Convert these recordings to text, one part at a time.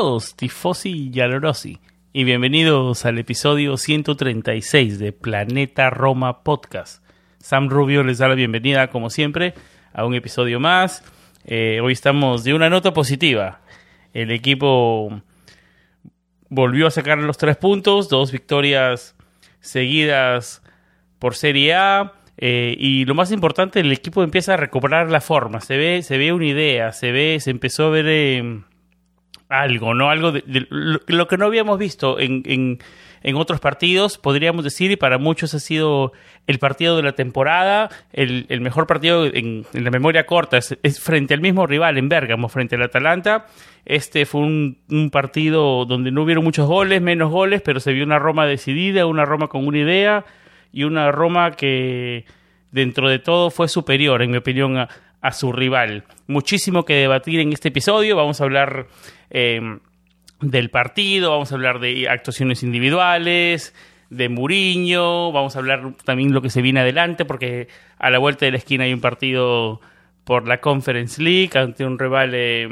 Todos, Tifosi y Alorosi, y bienvenidos al episodio 136 de Planeta Roma Podcast. Sam Rubio les da la bienvenida, como siempre, a un episodio más. Eh, hoy estamos de una nota positiva. El equipo volvió a sacar los tres puntos, dos victorias seguidas por Serie A. eh, y lo más importante, el equipo empieza a recuperar la forma. Se ve, se ve una idea, se ve, se empezó a ver eh, algo, ¿no? Algo de, lo, que no habíamos visto en, en, en, otros partidos, podríamos decir, y para muchos ha sido el partido de la temporada, el, el mejor partido en, la memoria corta, es, es, frente al mismo rival en Bérgamo, frente al Atalanta. Este fue un, un, partido donde no hubieron muchos goles, menos goles, pero se vio una Roma decidida, una Roma con una idea y una Roma que dentro de todo fue superior, en mi opinión, a, a su rival. Muchísimo que debatir en este episodio. Vamos a hablar eh, del partido, vamos a hablar de actuaciones individuales, de Muriño, vamos a hablar también lo que se viene adelante, porque a la vuelta de la esquina hay un partido por la Conference League ante un rival eh,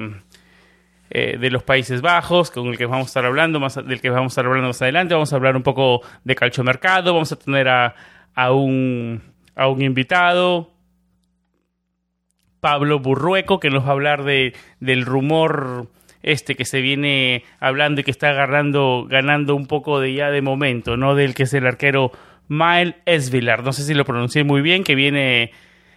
eh, de los Países Bajos, con el que vamos a estar hablando más, del que vamos a estar hablando más adelante. Vamos a hablar un poco de calchomercado, vamos a tener a, a un a un invitado Pablo Burrueco, que nos va a hablar de, del rumor este que se viene hablando y que está agarrando, ganando un poco de ya de momento, ¿no? Del que es el arquero Mael Esvilar. No sé si lo pronuncié muy bien, que viene,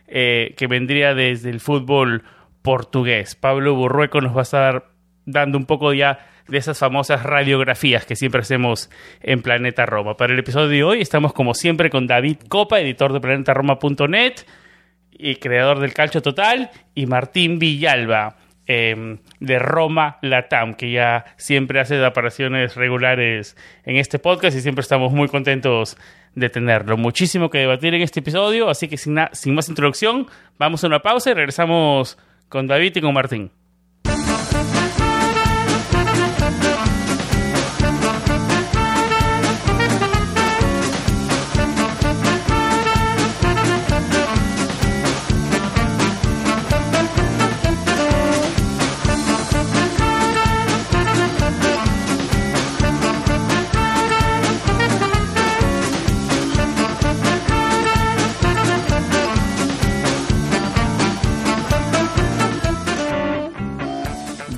eh, que vendría desde el fútbol portugués. Pablo Burrueco nos va a estar dando un poco ya de esas famosas radiografías que siempre hacemos en Planeta Roma. Para el episodio de hoy estamos como siempre con David Copa, editor de planetaroma.net y creador del Calcio Total, y Martín Villalba, eh, de Roma Latam, que ya siempre hace apariciones regulares en este podcast y siempre estamos muy contentos de tenerlo. Muchísimo que debatir en este episodio, así que sin, sin más introducción, vamos a una pausa y regresamos con David y con Martín.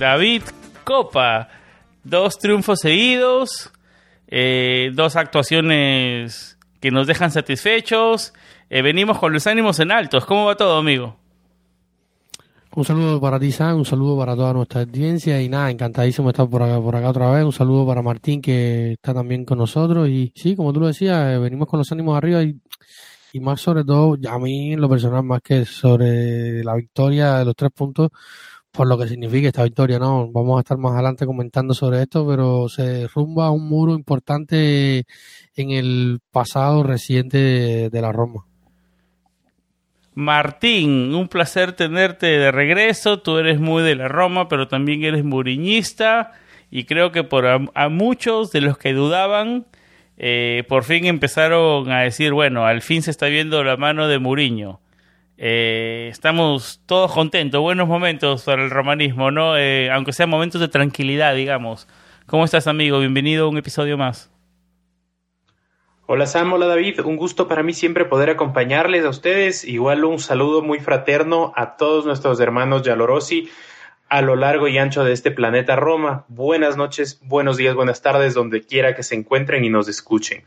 David Copa. Dos triunfos seguidos, eh, dos actuaciones que nos dejan satisfechos. Eh, venimos con los ánimos en altos. ¿Cómo va todo, amigo? Un saludo para ti, Sam, un saludo para toda nuestra audiencia y nada, encantadísimo estar por acá, por acá otra vez. Un saludo para Martín que está también con nosotros y sí, como tú lo decías, eh, venimos con los ánimos arriba y, y más sobre todo, a mí lo personal, más que sobre la victoria de los tres puntos, por lo que significa esta victoria, ¿no? Vamos a estar más adelante comentando sobre esto, pero se rumba un muro importante en el pasado reciente de, la Roma. Martín, un placer tenerte de regreso. Tú eres muy de la Roma, pero también eres muriñista. Y creo que por a, a muchos de los que dudaban, eh, por fin empezaron a decir, bueno, al fin se está viendo la mano de Muriño. Eh, estamos todos contentos, buenos momentos para el romanismo, ¿no? Eh, aunque sean momentos de tranquilidad, digamos. ¿Cómo estás, amigo? Bienvenido a un episodio más. Hola Sam, hola David, un gusto para mí siempre poder acompañarles a ustedes, igual un saludo muy fraterno a todos nuestros hermanos Yalorosi, a lo largo y ancho de este planeta Roma. Buenas noches, buenos días, buenas tardes, donde quiera que se encuentren y nos escuchen.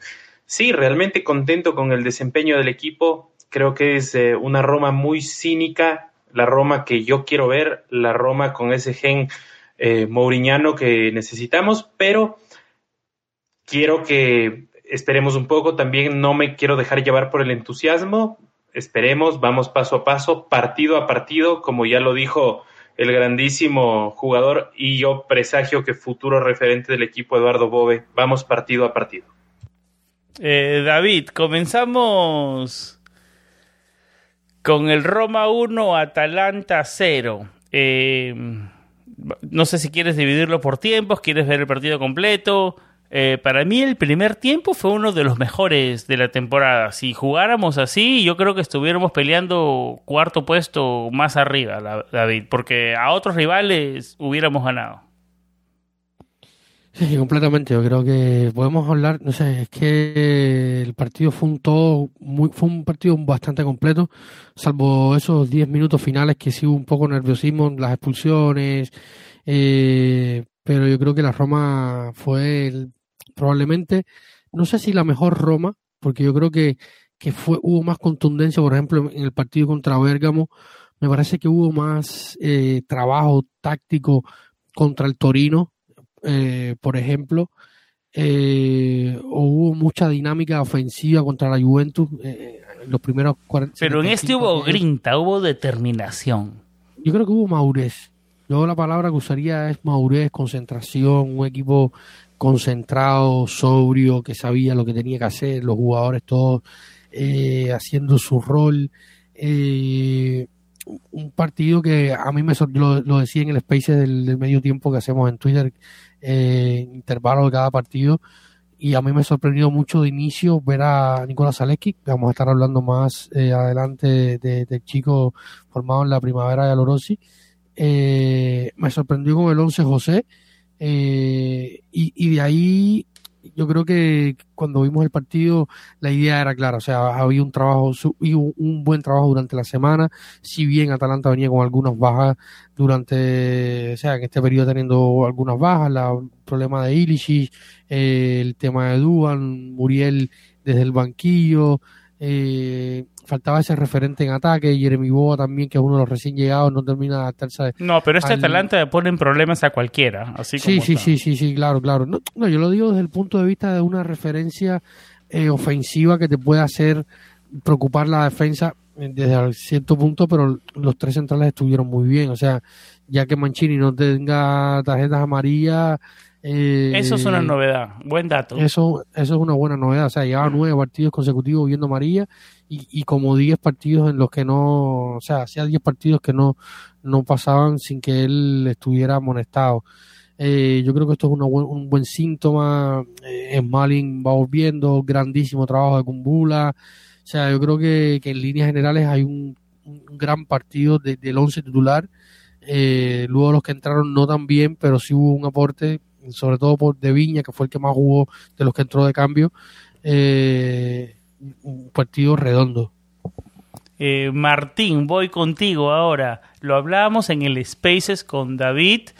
Sí, realmente contento con el desempeño del equipo. Creo que es eh, una Roma muy cínica, la Roma que yo quiero ver, la Roma con ese gen eh, mouriñano que necesitamos, pero quiero que esperemos un poco. También no me quiero dejar llevar por el entusiasmo. Esperemos, vamos paso a paso, partido a partido, como ya lo dijo el grandísimo jugador y yo presagio que futuro referente del equipo Eduardo Bove. Vamos partido a partido. Eh, David, comenzamos con el Roma 1, Atalanta 0. Eh, no sé si quieres dividirlo por tiempos, quieres ver el partido completo. Eh, para mí el primer tiempo fue uno de los mejores de la temporada. Si jugáramos así, yo creo que estuviéramos peleando cuarto puesto más arriba, David, porque a otros rivales hubiéramos ganado. Sí, completamente. Yo creo que podemos hablar, no sé, es que el partido fue un todo, muy, fue un partido bastante completo, salvo esos 10 minutos finales que sí hubo un poco nerviosismo, las expulsiones, eh, pero yo creo que la Roma fue probablemente, no sé si la mejor Roma, porque yo creo que, que fue, hubo más contundencia, por ejemplo, en el partido contra Bérgamo, me parece que hubo más eh, trabajo táctico contra el Torino, eh, por ejemplo, eh, hubo mucha dinámica ofensiva contra la Juventus eh, en los primeros 40 Pero en este hubo grinta, hubo determinación. Yo creo que hubo maurez. Yo la palabra que usaría es maurez, concentración, un equipo concentrado, sobrio, que sabía lo que tenía que hacer, los jugadores todos haciendo su rol. Un partido que a mí me lo, lo decía en el space del, medio tiempo que hacemos en Twitter, eh, intervalo de cada partido. Y a mí me ha sorprendido mucho de inicio ver a Nicolás Zaleski. Vamos a estar hablando más eh, adelante del chico formado en la primavera de Alorosi. Eh, me sorprendió con el 11 José. Eh, y, y de ahí yo creo que cuando vimos el partido la idea era clara, o sea, había un trabajo, un buen trabajo durante la semana, si bien Atalanta venía con algunas bajas durante, o sea, en este periodo teniendo algunas bajas, el problema de Illich, eh, el tema de Duan, Muriel desde el banquillo, eh, faltaba ese referente en ataque, Jeremy Boa también, que es uno de los recién llegados, no termina de adaptarse. No, pero este Atalanta le pone en problemas a cualquiera, así sí, sí, sí, sí, sí, claro, claro. No, yo lo digo desde el punto de vista de una referencia eh, ofensiva que te puede hacer preocupar la defensa eh, desde cierto punto, pero los tres centrales estuvieron muy bien, o sea, ya que Mancini no tenga tarjetas amarillas, eh, eso es una novedad, buen dato. Eso, eso es una buena novedad, o sea, llevaba nueve partidos consecutivos viendo María y, y como diez partidos en los que no, o sea, hacía diez partidos que no, no pasaban sin que él estuviera amonestado. Eh, yo creo que esto es un buen síntoma. Eh, Smalling va volviendo, grandísimo trabajo de Kumbula. O sea, yo creo que, en líneas generales hay un, gran partido del once titular. Eh, luego los que entraron no tan bien, pero sí hubo un aporte sobre todo por De Viña, que fue el que más jugó de los que entró de cambio, eh, un partido redondo. Eh, Martín, voy contigo ahora. Lo hablábamos en el Spaces con David.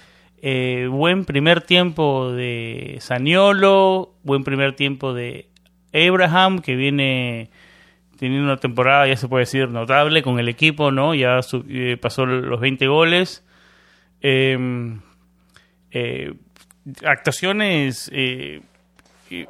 Eh, buen primer tiempo de Saniolo, buen primer tiempo de Abraham, que viene teniendo una temporada, ya se puede decir, notable con el equipo, ¿no? Ya pasó los 20 goles. Eh, actuaciones eh,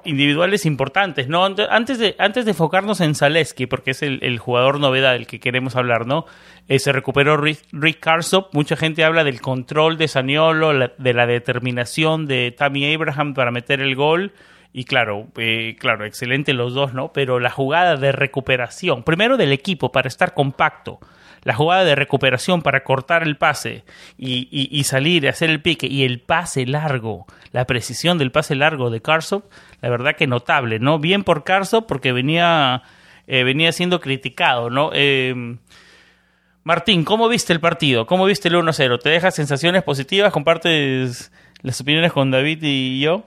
individuales importantes, ¿no? Antes de, antes de enfocarnos en Zaleski, porque es el, jugador novedad del que queremos hablar, ¿no? Eh, se recuperó Rick, Rick mucha gente habla del control de Saniolo, de la determinación de Tammy Abraham para meter el gol, y claro, eh, claro, excelente los dos, ¿no? Pero la jugada de recuperación, primero del equipo para estar compacto, la jugada de recuperación para cortar el pase y, y, y salir, hacer el pique y el pase largo, la precisión del pase largo de Karsov, la verdad que notable, ¿no? Bien por Karsov porque venía, eh, venía siendo criticado, ¿no? Eh, Martín, ¿cómo viste el partido? ¿Cómo viste el 1-0? ¿Te deja sensaciones positivas? ¿Compartes las opiniones con David y yo?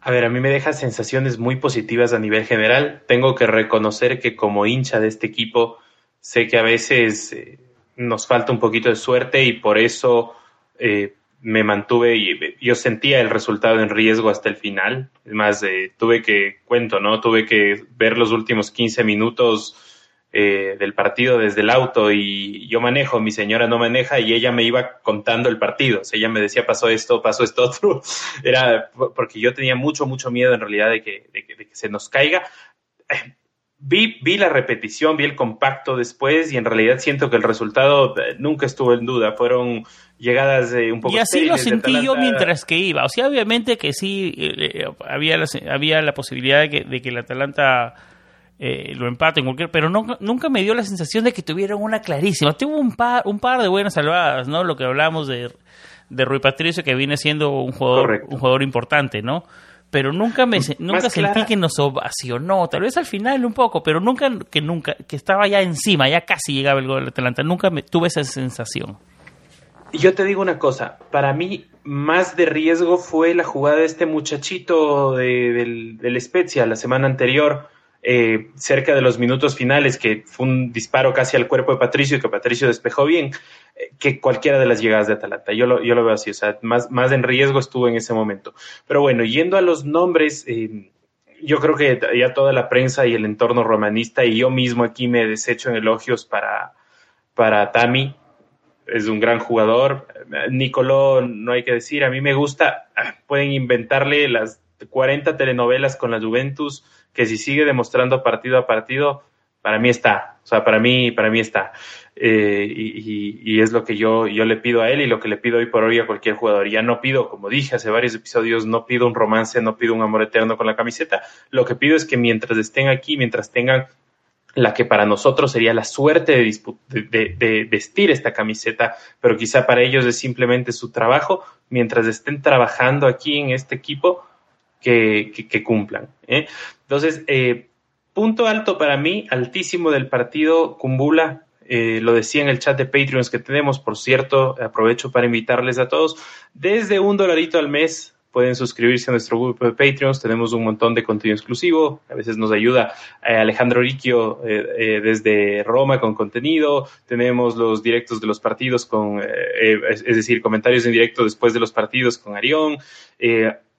A ver, a mí me deja sensaciones muy positivas a nivel general. Tengo que reconocer que como hincha de este equipo sé que a veces eh, nos falta un poquito de suerte y por eso eh, me mantuve y yo sentía el resultado en riesgo hasta el final. Es más, eh, tuve que, cuento, ¿no? Tuve que ver los últimos 15 minutos eh, del partido desde el auto y yo manejo, mi señora no maneja y ella me iba contando el partido. Ella me decía, pasó esto, pasó esto otro. Era porque yo tenía mucho, mucho miedo en realidad de que, de que se nos caiga vi, vi la repetición, vi el compacto después y en realidad siento que el resultado eh, nunca estuvo en duda. Fueron llegadas de un poco Y así lo sentí yo mientras que iba. O sea, obviamente que sí eh, eh, había, la, había la posibilidad de que, de que el Atalanta lo empate en cualquier... Pero no, nunca me dio la sensación de que tuvieron una clarísima. Tuvo un par, un par de buenas salvadas, ¿no? Lo que hablamos de, de Rui Patricio, que viene siendo un jugador, un jugador importante, ¿no? Pero nunca me nunca sentí que nos ovacionó, tal vez al final un poco, pero nunca que nunca que estaba ya encima, ya casi llegaba el gol de Atalanta, nunca me, tuve esa sensación. Yo te digo una cosa, para mí más de riesgo fue la jugada de este muchachito de, del, del Spezia la semana anterior, eh, cerca de los minutos finales, que fue un disparo casi al cuerpo de Patricio y que Patricio despejó bien, que cualquiera de las llegadas de Atalanta. Yo lo, yo lo veo así, o sea, más, más en riesgo estuvo en ese momento. Pero bueno, yendo a los nombres, eh, yo creo que ya toda la prensa y el entorno romanista y yo mismo aquí me desecho en elogios para, para Tami. Es un gran jugador. Nicoló, no hay que decir, a mí me gusta. Ah, pueden inventarle las 40 telenovelas con la Juventus que si sigue demostrando partido a partido, para mí está, o sea, para mí, para mí está. Eh, y, es lo que yo, yo le pido a él y lo que le pido hoy por hoy a cualquier jugador. Ya no pido, como dije hace varios episodios, no pido un romance, no pido un amor eterno con la camiseta. Lo que pido es que mientras estén aquí, mientras tengan la que para nosotros sería la suerte de, de, vestir esta camiseta, pero quizá para ellos es simplemente su trabajo, mientras estén trabajando aquí en este equipo, que, cumplan. ¿eh? Entonces, eh, punto alto para mí, altísimo del partido, Cumbula. Eh, lo decía en el chat de Patreons que tenemos, por cierto, aprovecho para invitarles a todos, desde un dolarito al mes pueden suscribirse a nuestro grupo de Patreons, tenemos un montón de contenido exclusivo, a veces nos ayuda Alejandro Riquio desde Roma con contenido, tenemos los directos de los partidos con, es, decir, comentarios en directo después de los partidos con Arión,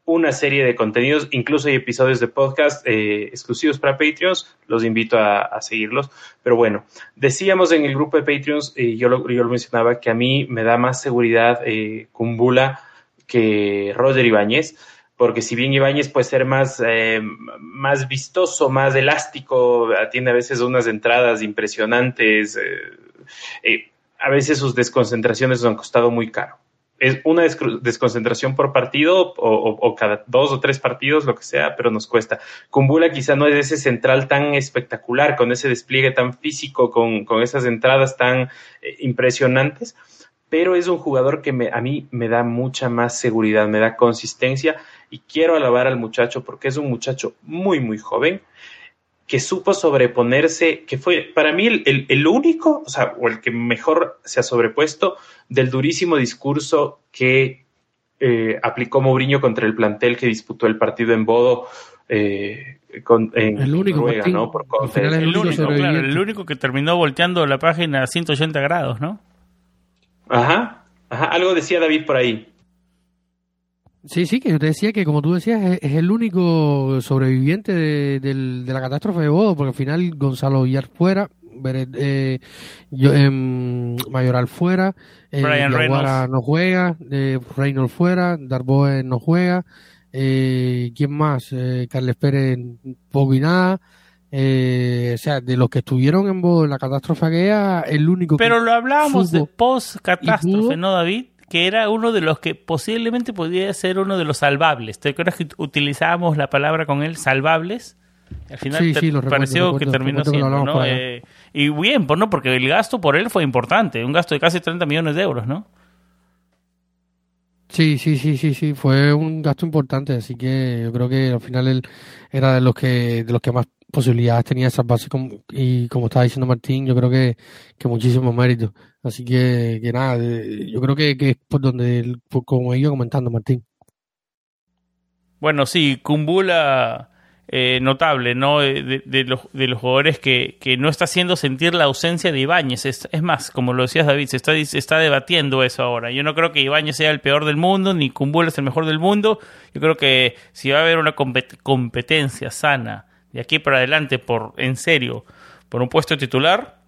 una serie de contenidos, incluso hay episodios de podcast eh, exclusivos para Patreons, los invito a, seguirlos. Pero bueno, decíamos en el grupo de Patreons, y yo, lo, yo lo mencionaba, que a mí me da más seguridad eh, Kumbula que Roger Ibáñez, porque si bien Ibáñez puede ser más, eh, más vistoso, más elástico, tiene a veces unas entradas impresionantes, eh, a veces sus desconcentraciones nos han costado muy caro es una desconcentración por partido o, cada dos o tres partidos, lo que sea, pero nos cuesta. Kumbula quizá no es ese central tan espectacular, con ese despliegue tan físico, con, esas entradas tan eh, impresionantes, pero es un jugador que me, a mí me da mucha más seguridad, me da consistencia y quiero alabar al muchacho porque es un muchacho muy, muy joven que supo sobreponerse, que fue para mí el, el, único, o sea, o el que mejor se ha sobrepuesto del durísimo discurso que eh, aplicó Mourinho contra el plantel que disputó el partido en Bodo. Eh, con, en el único, ¿no? Por el, el, único, claro, el único que terminó volteando la página a 180 grados, ¿no? Ajá, ajá, algo decía David por ahí. Sí, sí, que yo te decía que como tú decías es, el único sobreviviente de, la catástrofe de Bodo, porque al final Gonzalo Villar fuera, eh, yo, eh, Mayoral fuera, eh, no juega, eh, Reynolds fuera, Darboe no juega, eh, ¿quién más? Eh, Carles Pérez poco y nada. Eh, o sea, de los que estuvieron en Bodo en la catástrofe aquella, el único Pero lo hablábamos de post-catástrofe, ¿no, David? Que era uno de los que posiblemente podría ser uno de los salvables. ¿Te acuerdas que utilizábamos la palabra con él, salvables? Al final pareció que terminó siendo, ¿no? Eh, y bien, pues no, porque el gasto por él fue importante, un gasto de casi 30 millones de euros, ¿no? Sí, sí, sí, sí, sí, fue un gasto importante, así que yo creo que al final él era de los que de los que más posibilidades tenía esas bases y como estaba diciendo Martín, yo creo que, que muchísimo mérito. Así que, que nada, yo creo que, que es por donde, por como iba comentando Martín. Bueno, sí, Kumbula eh, notable, ¿no? De, los, de los jugadores que, que, no está haciendo sentir la ausencia de Ibáñez. Es, más, como lo decías David, se está, se está debatiendo eso ahora. Yo no creo que Ibáñez sea el peor del mundo, ni Kumbula es el mejor del mundo. Yo creo que si va a haber una competencia sana de aquí para adelante, por en serio, por un puesto titular,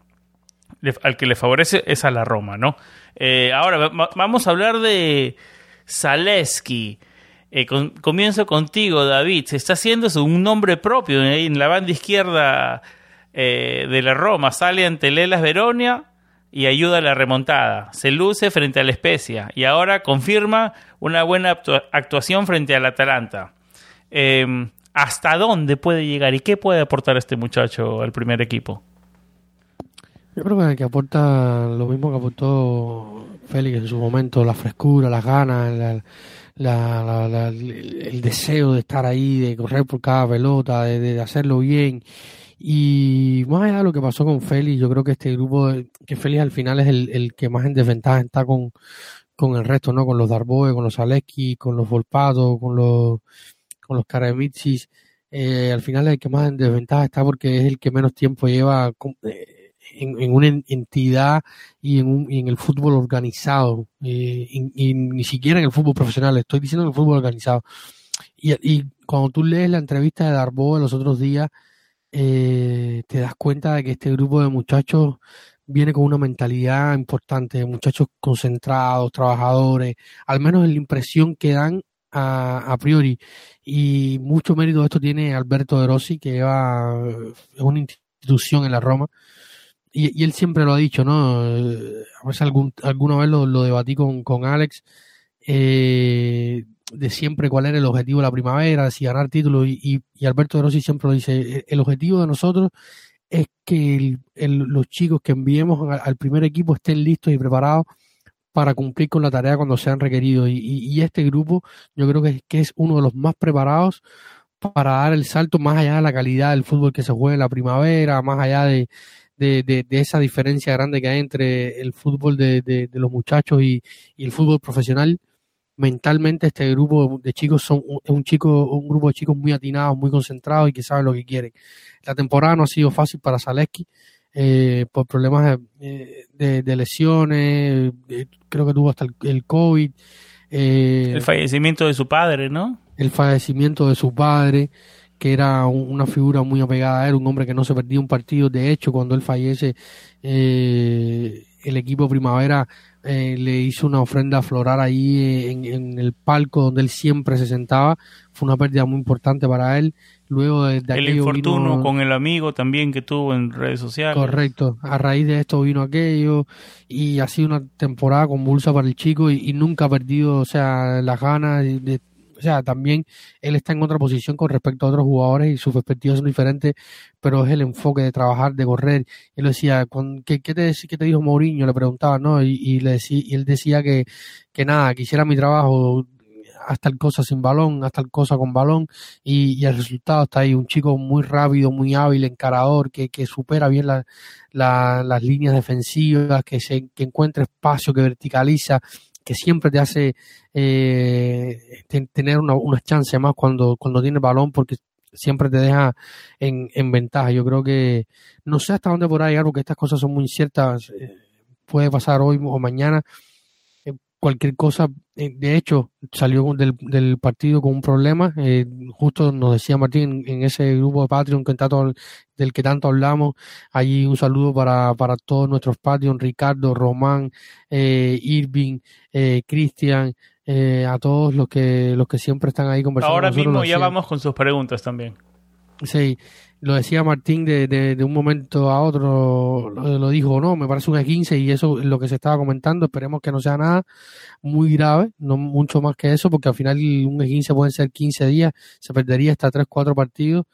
al que le favorece es a la Roma, ¿no? Eh, ahora vamos a hablar de Zaleski. Eh, comienzo contigo, David. Se está haciendo un nombre propio en la banda izquierda eh, de la Roma. Sale ante Lelas Veronia y ayuda a la remontada. Se luce frente a la Especia y ahora confirma una buena actuación frente al Atalanta. Em, ¿Hasta dónde puede llegar y qué puede aportar este muchacho al primer equipo? Yo creo que aporta lo mismo que aportó Félix en su momento, la frescura, las ganas, el deseo de estar ahí, de correr por cada pelota, de, hacerlo bien. Y más allá de lo que pasó con Félix, yo creo que este grupo, que Félix al final es el, que más en desventaja está con, con el resto, ¿no? Con los Darboe, con los Aleski, con los Volpato, con los, con los Karamitsis. Eh, al final es el que más en desventaja está porque es el que menos tiempo lleva eh, en, una entidad y en, un, en el fútbol organizado, eh, y, ni siquiera en el fútbol profesional, estoy diciendo en el fútbol organizado. Y, y cuando tú lees la entrevista de Darbo de los otros días, eh, te das cuenta de que este grupo de muchachos viene con una mentalidad importante, muchachos concentrados, trabajadores, al menos en la impresión que dan a, a, priori. Y mucho mérito de esto tiene Alberto De Rossi, que lleva, es una institución en la Roma, y, él siempre lo ha dicho, ¿no? Eh, a veces algún, alguna vez lo, debatí con, con Alex, eh, de siempre cuál era el objetivo de la primavera, si ganar títulos, y, y, Alberto de Rossi siempre lo dice, el objetivo de nosotros es que los chicos que enviemos al, primer equipo estén listos y preparados para cumplir con la tarea cuando sean requeridos. Y, y, este grupo yo creo que, es uno de los más preparados para dar el salto más allá de la calidad del fútbol que se juega en la primavera, más allá de, esa diferencia grande que hay entre el fútbol de, los muchachos y, el fútbol profesional. Mentalmente este grupo de chicos son un, un, chico, un grupo de chicos muy atinados, muy concentrados y que saben lo que quieren. La temporada no ha sido fácil para Zaleski eh, por problemas de, de lesiones, creo que tuvo hasta el, el COVID. Eh, el fallecimiento de su padre, ¿no? El fallecimiento de su padre que era una figura muy apegada a él, un hombre que no se perdía un partido. De hecho, cuando él fallece, eh, el equipo Primavera eh, le hizo una ofrenda floral ahí en, el palco donde él siempre se sentaba. Fue una pérdida muy importante para él. Luego de, El infortuno con el amigo también que tuvo en redes sociales. Correcto. A raíz de esto vino aquello y ha sido una temporada convulsa para el chico y, y nunca ha perdido, o sea, las ganas de, o sea, también él está en otra posición con respecto a otros jugadores y sus perspectivas son diferentes, pero es el enfoque de trabajar, de correr. Él decía, ¿qué, qué, te, qué te dijo Mourinho? Le preguntaba, ¿no? Y, le decía, y él decía que, que nada, que hiciera mi trabajo, hasta el cosa sin balón, hasta el cosa con balón, y, el resultado está ahí. Un chico muy rápido, muy hábil, encarador, que, que supera bien la, las líneas defensivas, que, se, que encuentra espacio, que verticaliza que siempre te hace eh, tener una, una chance más cuando, cuando tiene balón porque siempre te deja en, en, ventaja. Yo creo que no sé hasta dónde podrá llegar porque estas cosas son muy inciertas. Eh, puede pasar hoy o mañana, cualquier cosa. Eh, de hecho, salió del, del partido con un problema. Eh, justo nos decía Martín en, ese grupo de Patreon que tanto, del que tanto hablamos. Allí un saludo para, para todos nuestros Patreon, Ricardo, Román, eh, Irving, eh, Cristian. Eh, a todos los que los que siempre están ahí conversando. Ahora mismo ya vamos con sus preguntas también. Sí, lo decía Martín de, de, un momento a otro, lo, dijo, no, me parece un E15 y eso es lo que se estaba comentando, esperemos que no sea nada muy grave, no mucho más que eso, porque al final un E15 puede ser 15 días, se perdería hasta 3, 4 partidos,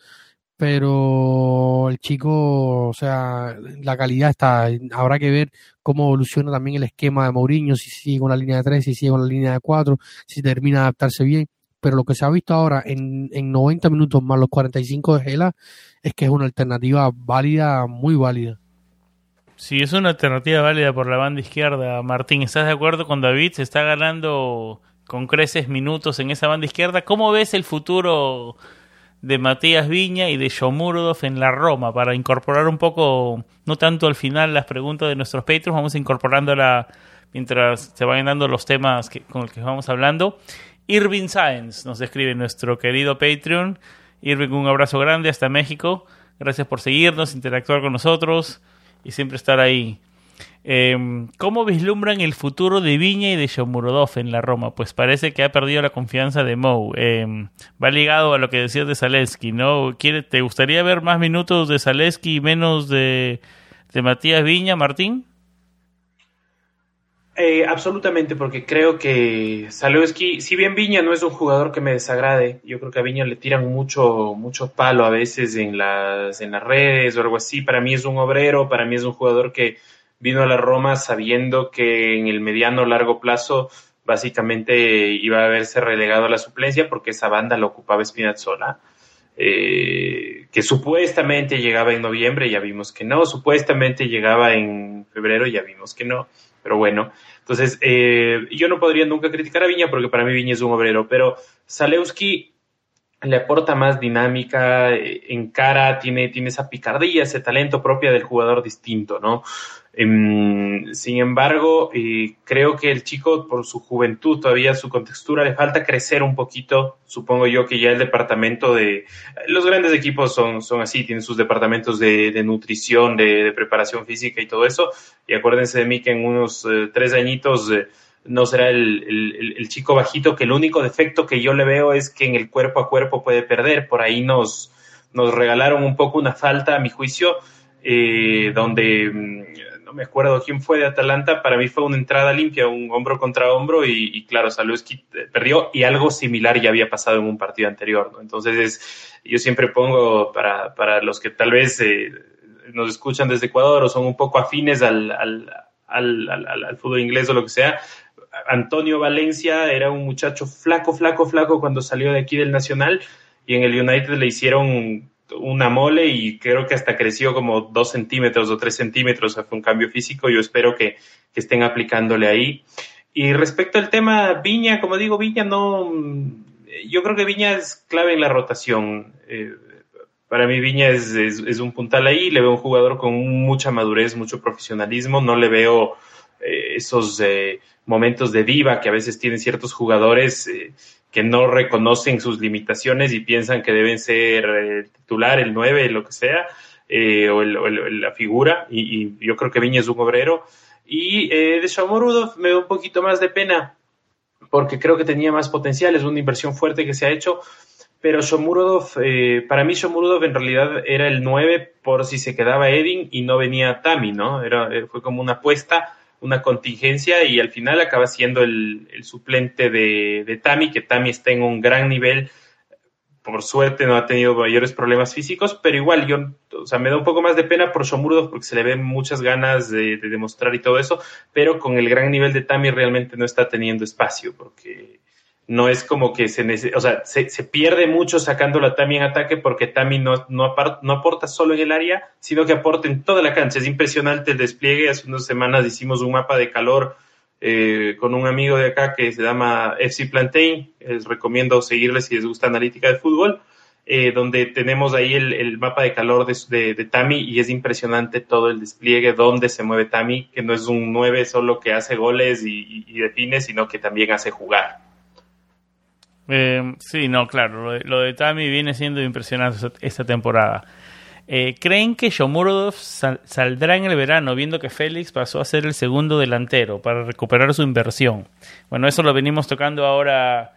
pero el chico, o sea, la calidad está, habrá que ver cómo evoluciona también el esquema de Mourinho, si sigue con la línea de 3, si sigue con la línea de 4, si termina de adaptarse bien pero lo que se ha visto ahora en, en 90 minutos más los 45 de Gela es que es una alternativa válida, muy válida. Sí, es una alternativa válida por la banda izquierda. Martín, ¿estás de acuerdo con David? Se está ganando con creces minutos en esa banda izquierda. ¿Cómo ves el futuro de Matías Viña y de Shomurodov en la Roma para incorporar un poco, no tanto al final las preguntas de nuestros Patreons, vamos incorporándola mientras se vayan dando los temas que, con los que vamos hablando. Irving Sáenz nos escribe nuestro querido Patreon. Irving, un abrazo grande hasta México. Gracias por seguirnos, interactuar con nosotros y siempre estar ahí. Eh, ¿Cómo vislumbran el futuro de Viña y de Shomurodov en la Roma? Pues parece que ha perdido la confianza de Mou. Eh, va ligado a lo que decías de Zaleski, ¿no? ¿Quiere, ¿Te gustaría ver más minutos de Zaleski y menos de, de Matías Viña, Martín? Eh, absolutamente, porque creo que Zaleski, si bien Viña no es un jugador que me desagrade, yo creo que a Viña le tiran mucho, mucho palo a veces en las, en las redes o algo así. Para mí es un obrero, para mí es un jugador que vino a la Roma sabiendo que en el mediano largo plazo básicamente iba a haberse relegado a la suplencia porque esa banda la ocupaba Spinazzola. Eh, que supuestamente llegaba en noviembre, ya vimos que no, supuestamente llegaba en febrero, ya vimos que no, pero bueno, entonces eh, yo no podría nunca criticar a Viña porque para mí Viña es un obrero, pero Zalewski le aporta más dinámica, eh, en cara, tiene, tiene esa picardía, ese talento propio del jugador distinto, ¿no? Em, sin embargo, eh, creo que el chico, por su juventud, todavía su contextura le falta crecer un poquito. Supongo yo que ya el departamento de. Los grandes equipos son, son así, tienen sus departamentos de, de nutrición, de, preparación física y todo eso. Y acuérdense de mí que en unos eh, tres añitos. Eh, no será el, el, el, chico bajito, que el único defecto que yo le veo es que en el cuerpo a cuerpo puede perder. Por ahí nos, nos regalaron un poco una falta, a mi juicio, eh, donde no me acuerdo quién fue de Atalanta, para mí fue una entrada limpia, un hombro contra hombro y, claro, Saluski perdió y algo similar ya había pasado en un partido anterior, ¿no? Entonces es, yo siempre pongo para, para los que tal vez eh, nos escuchan desde Ecuador o son un poco afines al, al, al, al fútbol inglés o lo que sea, Antonio Valencia era un muchacho flaco, flaco, flaco cuando salió de aquí del Nacional y en el United le hicieron una mole y creo que hasta creció como dos centímetros o tres centímetros, fue un cambio físico, yo espero que, que, estén aplicándole ahí. Y respecto al tema Viña, como digo, Viña no, yo creo que Viña es clave en la rotación. Eh, para mí Viña es, es, un puntal ahí, le veo un jugador con mucha madurez, mucho profesionalismo, no le veo eh, esos eh, momentos de diva que a veces tienen ciertos jugadores que no reconocen sus limitaciones y piensan que deben ser el titular, el 9, lo que sea, eh, o, el, o el, la figura, y, yo creo que Viña es un obrero. Y eh, de Shomurudov me da un poquito más de pena, porque creo que tenía más potencial, es una inversión fuerte que se ha hecho, pero Shomurudov, eh, para mí Shomurudov en realidad era el 9 por si se quedaba Edin y no venía Tami, ¿no? Era, fue como una apuesta una contingencia y al final acaba siendo el, suplente de, de, Tami, que Tami está en un gran nivel. Por suerte no ha tenido mayores problemas físicos, pero igual yo, o sea, me da un poco más de pena por Shomurdo porque se le ven muchas ganas de, de, demostrar y todo eso, pero con el gran nivel de Tami realmente no está teniendo espacio porque no es como que se o sea, se, se, pierde mucho sacándola Tami en ataque porque Tami no, no, no, aporta solo en el área, sino que aporta en toda la cancha. Es impresionante el despliegue. Hace unas semanas hicimos un mapa de calor eh, con un amigo de acá que se llama FC Plantain. Les recomiendo seguirles si les gusta analítica de fútbol. Eh, donde tenemos ahí el, el mapa de calor de, de, de, y es impresionante todo el despliegue, donde se mueve Tami, que no es un 9 solo que hace goles y define, sino que también hace jugar. Eh, sí, no, claro, lo de, lo de Tami viene siendo impresionante esta temporada. Eh, ¿Creen que Shomurodov sal, saldrá en el verano viendo que Félix pasó a ser el segundo delantero para recuperar su inversión? Bueno, eso lo venimos tocando ahora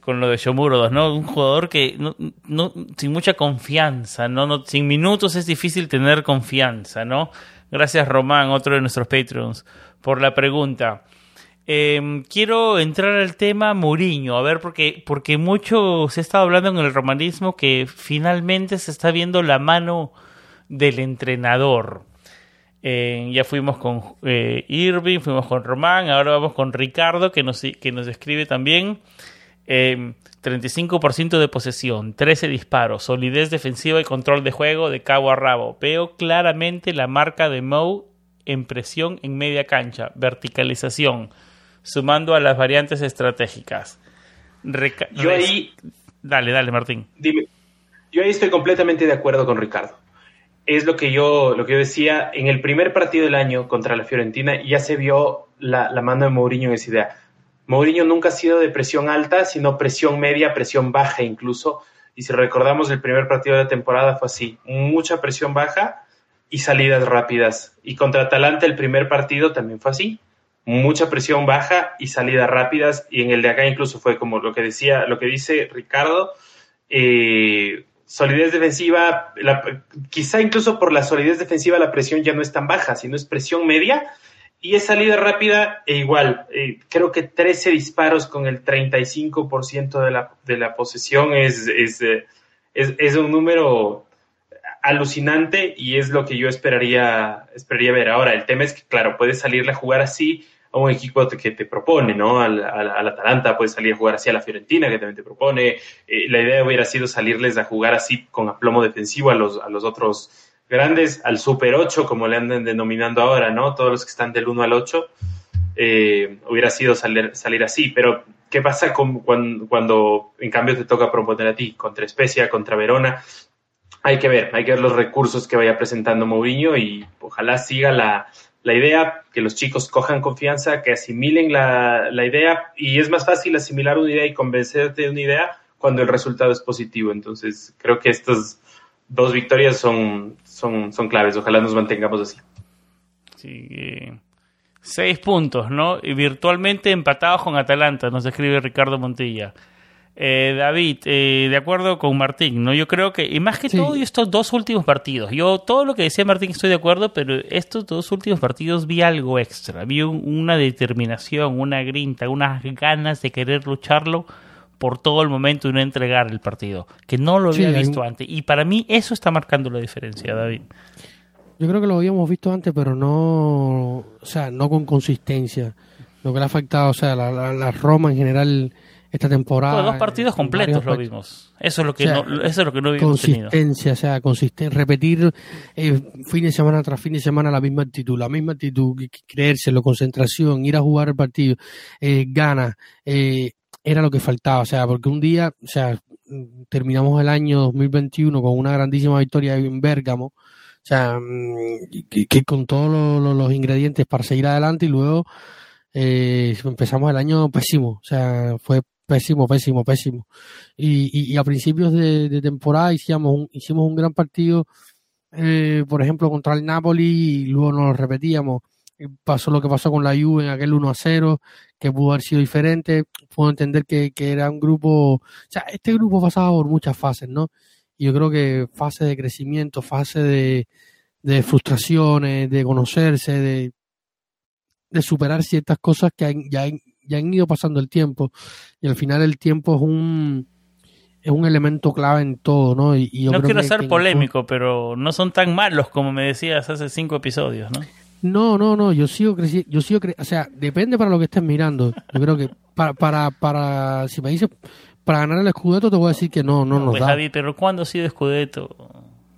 con lo de Shomurodov, ¿no? Un jugador que no, sin mucha confianza, ¿no? no sin minutos es difícil tener confianza, ¿no? Gracias Román, otro de nuestros Patreons, por la pregunta. Eh, quiero entrar al tema Mourinho, a ver, porque, porque mucho se ha estado hablando en el romanismo que finalmente se está viendo la mano del entrenador. Eh, ya fuimos con eh, Irving, fuimos con Román, ahora vamos con Ricardo que nos, que nos escribe también. Eh, 35% de posesión, 13 disparos, solidez defensiva y control de juego de cabo a rabo. Veo claramente la marca de Mou en presión en media cancha, verticalización, sumando a las variantes estratégicas. Reca yo ahí... Dale, dale, Martín. Dime. Yo ahí estoy completamente de acuerdo con Ricardo. Es lo que yo, lo que yo decía, en el primer partido del año contra la Fiorentina ya se vio la, la mano de Mourinho en esa idea. Mourinho nunca ha sido de presión alta, sino presión media, presión baja incluso. Y si recordamos el primer partido de la temporada fue así, mucha presión baja y salidas rápidas. Y contra Atalanta el primer partido también fue así, mucha presión baja y salidas rápidas. Y en el de acá incluso fue como lo que decía, lo que dice Ricardo, eh, solidez defensiva, quizá incluso por la solidez defensiva la presión ya no es tan baja, sino es presión media y es salida rápida e igual. Eh, creo que 13 disparos con el 35% de la, de la posesión es, eh, es, es, un número alucinante y es lo que yo esperaría, esperaría ver. Ahora, el tema es que, claro, puedes salirle a jugar así a un equipo que te propone, ¿no? Al, al, Atalanta, puedes salir a jugar así a la Fiorentina, que también te propone. Eh, la idea hubiera sido salirles a jugar así con aplomo defensivo a los, a los otros grandes, al Super 8, como le andan denominando ahora, ¿no? Todos los que están del 1 al 8, eh, hubiera sido salir, salir así. Pero, ¿qué pasa con, cuando, cuando, en cambio te toca proponer a ti contra Especia, contra Verona? Hay que ver, hay que ver los recursos que vaya presentando Mourinho y ojalá siga la, la idea, que los chicos cojan confianza, que asimilen la, la, idea y es más fácil asimilar una idea y convencerte de una idea cuando el resultado es positivo. Entonces, creo que estos dos victorias son, son, son claves. Ojalá nos mantengamos así. Sí, eh, seis puntos, ¿no? Y virtualmente empatados con Atalanta, nos escribe Ricardo Montilla. Eh, David, eh, de acuerdo con Martín, ¿no? Yo creo que, y más que todo, estos dos últimos partidos, yo todo lo que decía Martín estoy de acuerdo, pero estos dos últimos partidos vi algo extra, vi una determinación, una grinta, unas ganas de querer lucharlo por todo el momento y no entregar el partido, que no lo había visto antes. Y para mí eso está marcando la diferencia, David. Yo creo que lo habíamos visto antes, pero no, o sea, no con consistencia. Lo que le ha afectado, o sea, la, Roma en general esta temporada. dos partidos completos lo vimos. Eso es lo que no, eso es lo que no vimos Consistencia, o sea, consisten, repetir eh, fin de semana tras fin de semana la misma actitud, la misma actitud, creérselo, concentración, ir a jugar el partido, eh, ganas, eh, era lo que faltaba, o sea, porque un día, o sea, terminamos el año 2021 con una grandísima victoria en Bérgamo, o sea, mm, que, con todos los, ingredientes para seguir adelante y luego eh, empezamos el año pésimo, o sea, fue pésimo, pésimo, pésimo. Y, y, a principios de, temporada hicimos un, hicimos un gran partido, eh, por ejemplo, contra el Napoli y luego nos lo repetíamos pasó lo que pasó con la Juve en aquel 1 a 0, que pudo haber sido diferente. Puedo entender que, era un grupo, o sea, este grupo pasaba por muchas fases, ¿no? Y yo creo que fase de crecimiento, fase de, de frustraciones, de conocerse, de, de superar ciertas cosas que ya, ya han ido pasando el tiempo. Y al final el tiempo es un es un elemento clave en todo, ¿no? Y, no quiero ser polémico, pero no son tan malos como me decías hace cinco episodios, ¿no? No, no, no, yo sigo creciendo, yo sigo cre o sea, depende para lo que estés mirando. Yo creo que para, para, para, si me dices, para ganar el escudeto te voy a decir que no, no, nos pues, da. Javi, pero ¿cuándo ha sido escudeto?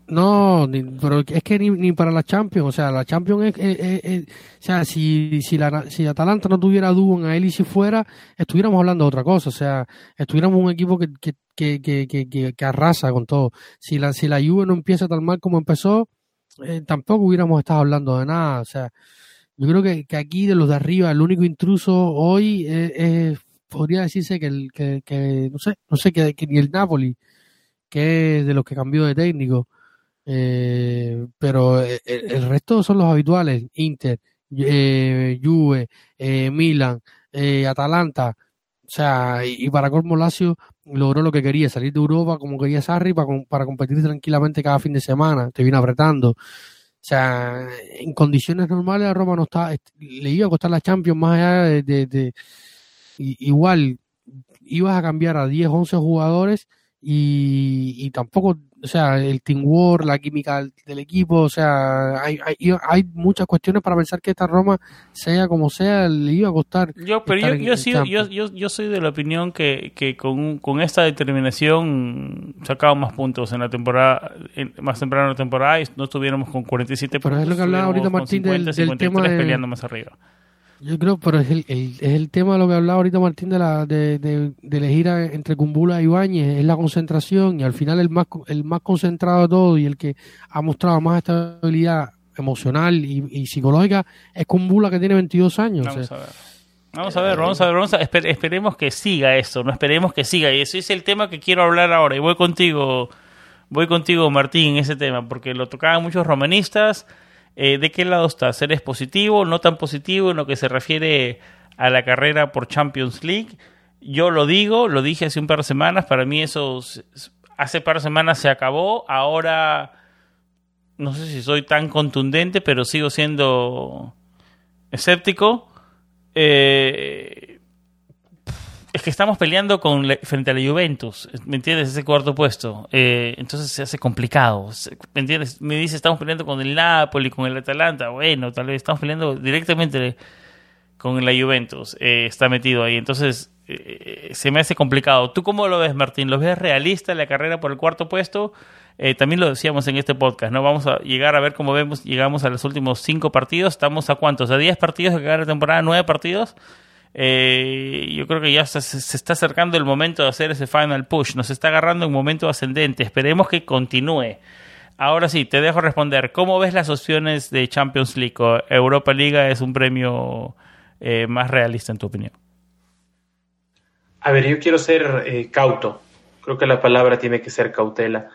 No, pero es que ni, ni, para la Champions, o sea, la Champions es, o sea, si, si, la, si Atalanta no tuviera dúo en él y si fuera, estuviéramos hablando de otra cosa, o sea, estuviéramos un equipo que, que, que, que, que, arrasa con todo. Si la, si la Juve no empieza tan mal como empezó, eh, tampoco hubiéramos estado hablando de nada. O sea, yo creo que, que aquí de los de arriba, el único intruso hoy es, podría decirse que, el, que, que, no sé, no sé, que, ni el Napoli, que es de los que cambió de técnico. Eh, pero el, el, resto son los habituales, Inter, eh, Juve, eh, Milan, eh, Atalanta, o sea, y, para Colmo Lazio logró lo que quería, salir de Europa como quería Sarri para, para competir tranquilamente cada fin de semana, te viene apretando. O sea, en condiciones normales a Roma no está, le iba a costar la Champions más allá de, igual ibas a cambiar a 10, 11 jugadores y, y tampoco o sea, el teamwork, la química del equipo, o sea, hay, hay, muchas cuestiones para pensar que esta Roma, sea como sea, le iba a costar. Yo, pero yo, yo, yo, yo, yo, soy de la opinión que, que con, con esta determinación sacamos más puntos en la temporada, más temprano en la temporada y no estuviéramos con 47 pero es lo que hablaba ahorita Martín del, tema peleando más arriba. Yo creo, pero es el, es el tema de lo que hablaba ahorita Martín de, la, de, de, elegir entre Cumbula y Ibáñez, es la concentración y al final el más, el más concentrado de todo y el que ha mostrado más estabilidad emocional y, psicológica es Cumbula que tiene 22 años. Vamos a ver. Vamos a ver, vamos a ver, vamos a esperemos que siga eso, no esperemos que siga. Y ese es el tema que quiero hablar ahora. Y voy contigo, voy contigo, Martín, en ese tema, porque lo tocaban muchos romanistas. Eh, ¿De qué lado estás? ¿Eres positivo, no tan positivo en lo que se refiere a la carrera por Champions League? Yo lo digo, lo dije hace un par de semanas, para mí eso hace par de semanas se acabó, ahora no sé si soy tan contundente, pero sigo siendo escéptico. Eh, es que estamos peleando con frente a la Juventus, ¿me entiendes? Ese cuarto puesto. Eh, entonces se hace complicado, ¿me entiendes? Me dice, estamos peleando con el Napoli, con el Atalanta. Bueno, tal vez estamos peleando directamente con la Juventus. Eh, está metido ahí. Entonces se me hace complicado. ¿Tú cómo lo ves, Martín? ¿Lo ves realista la carrera por el cuarto puesto? Eh, también lo decíamos en este podcast, ¿no? Vamos a llegar a ver cómo vemos, llegamos a los últimos cinco partidos. ¿Estamos a cuántos? ¿A diez partidos de cada temporada? ¿Nueve partidos? Eh, yo creo que ya se, está acercando el momento de hacer ese final push. Nos está agarrando un momento ascendente. Esperemos que continúe. Ahora sí, te dejo responder. ¿Cómo ves las opciones de Champions League? ¿O Europa Liga es un premio eh, más realista en tu opinión? A ver, yo quiero ser cauto. Creo que la palabra tiene que ser cautela.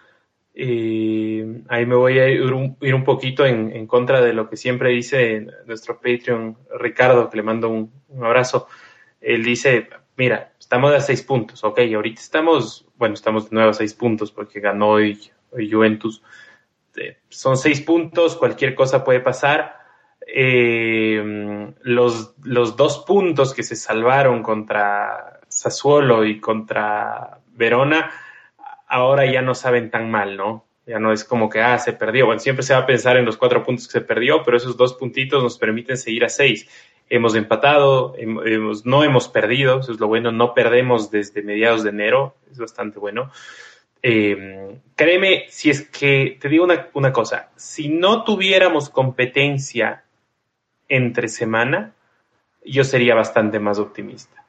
Y ahí me voy a ir un, poquito en, contra de lo que siempre dice nuestro Patreon Ricardo, que le mando un, abrazo. Él dice, mira, estamos a seis puntos, ok, ahorita estamos, bueno, estamos de nuevo a seis puntos porque ganó hoy, Juventus. Eh, son seis puntos, cualquier cosa puede pasar. Eh, los, los dos puntos que se salvaron contra Sassuolo y contra Verona, ahora ya no saben tan mal, ¿no? Ya no es como que, ah, se perdió. Bueno, siempre se va a pensar en los cuatro puntos que se perdió, pero esos dos puntitos nos permiten seguir a seis. Hemos empatado, no hemos perdido, eso es lo bueno, no perdemos desde mediados de enero, es bastante bueno. Eh, créeme, si es que, te digo una, cosa, si no tuviéramos competencia entre semana, yo sería bastante más optimista.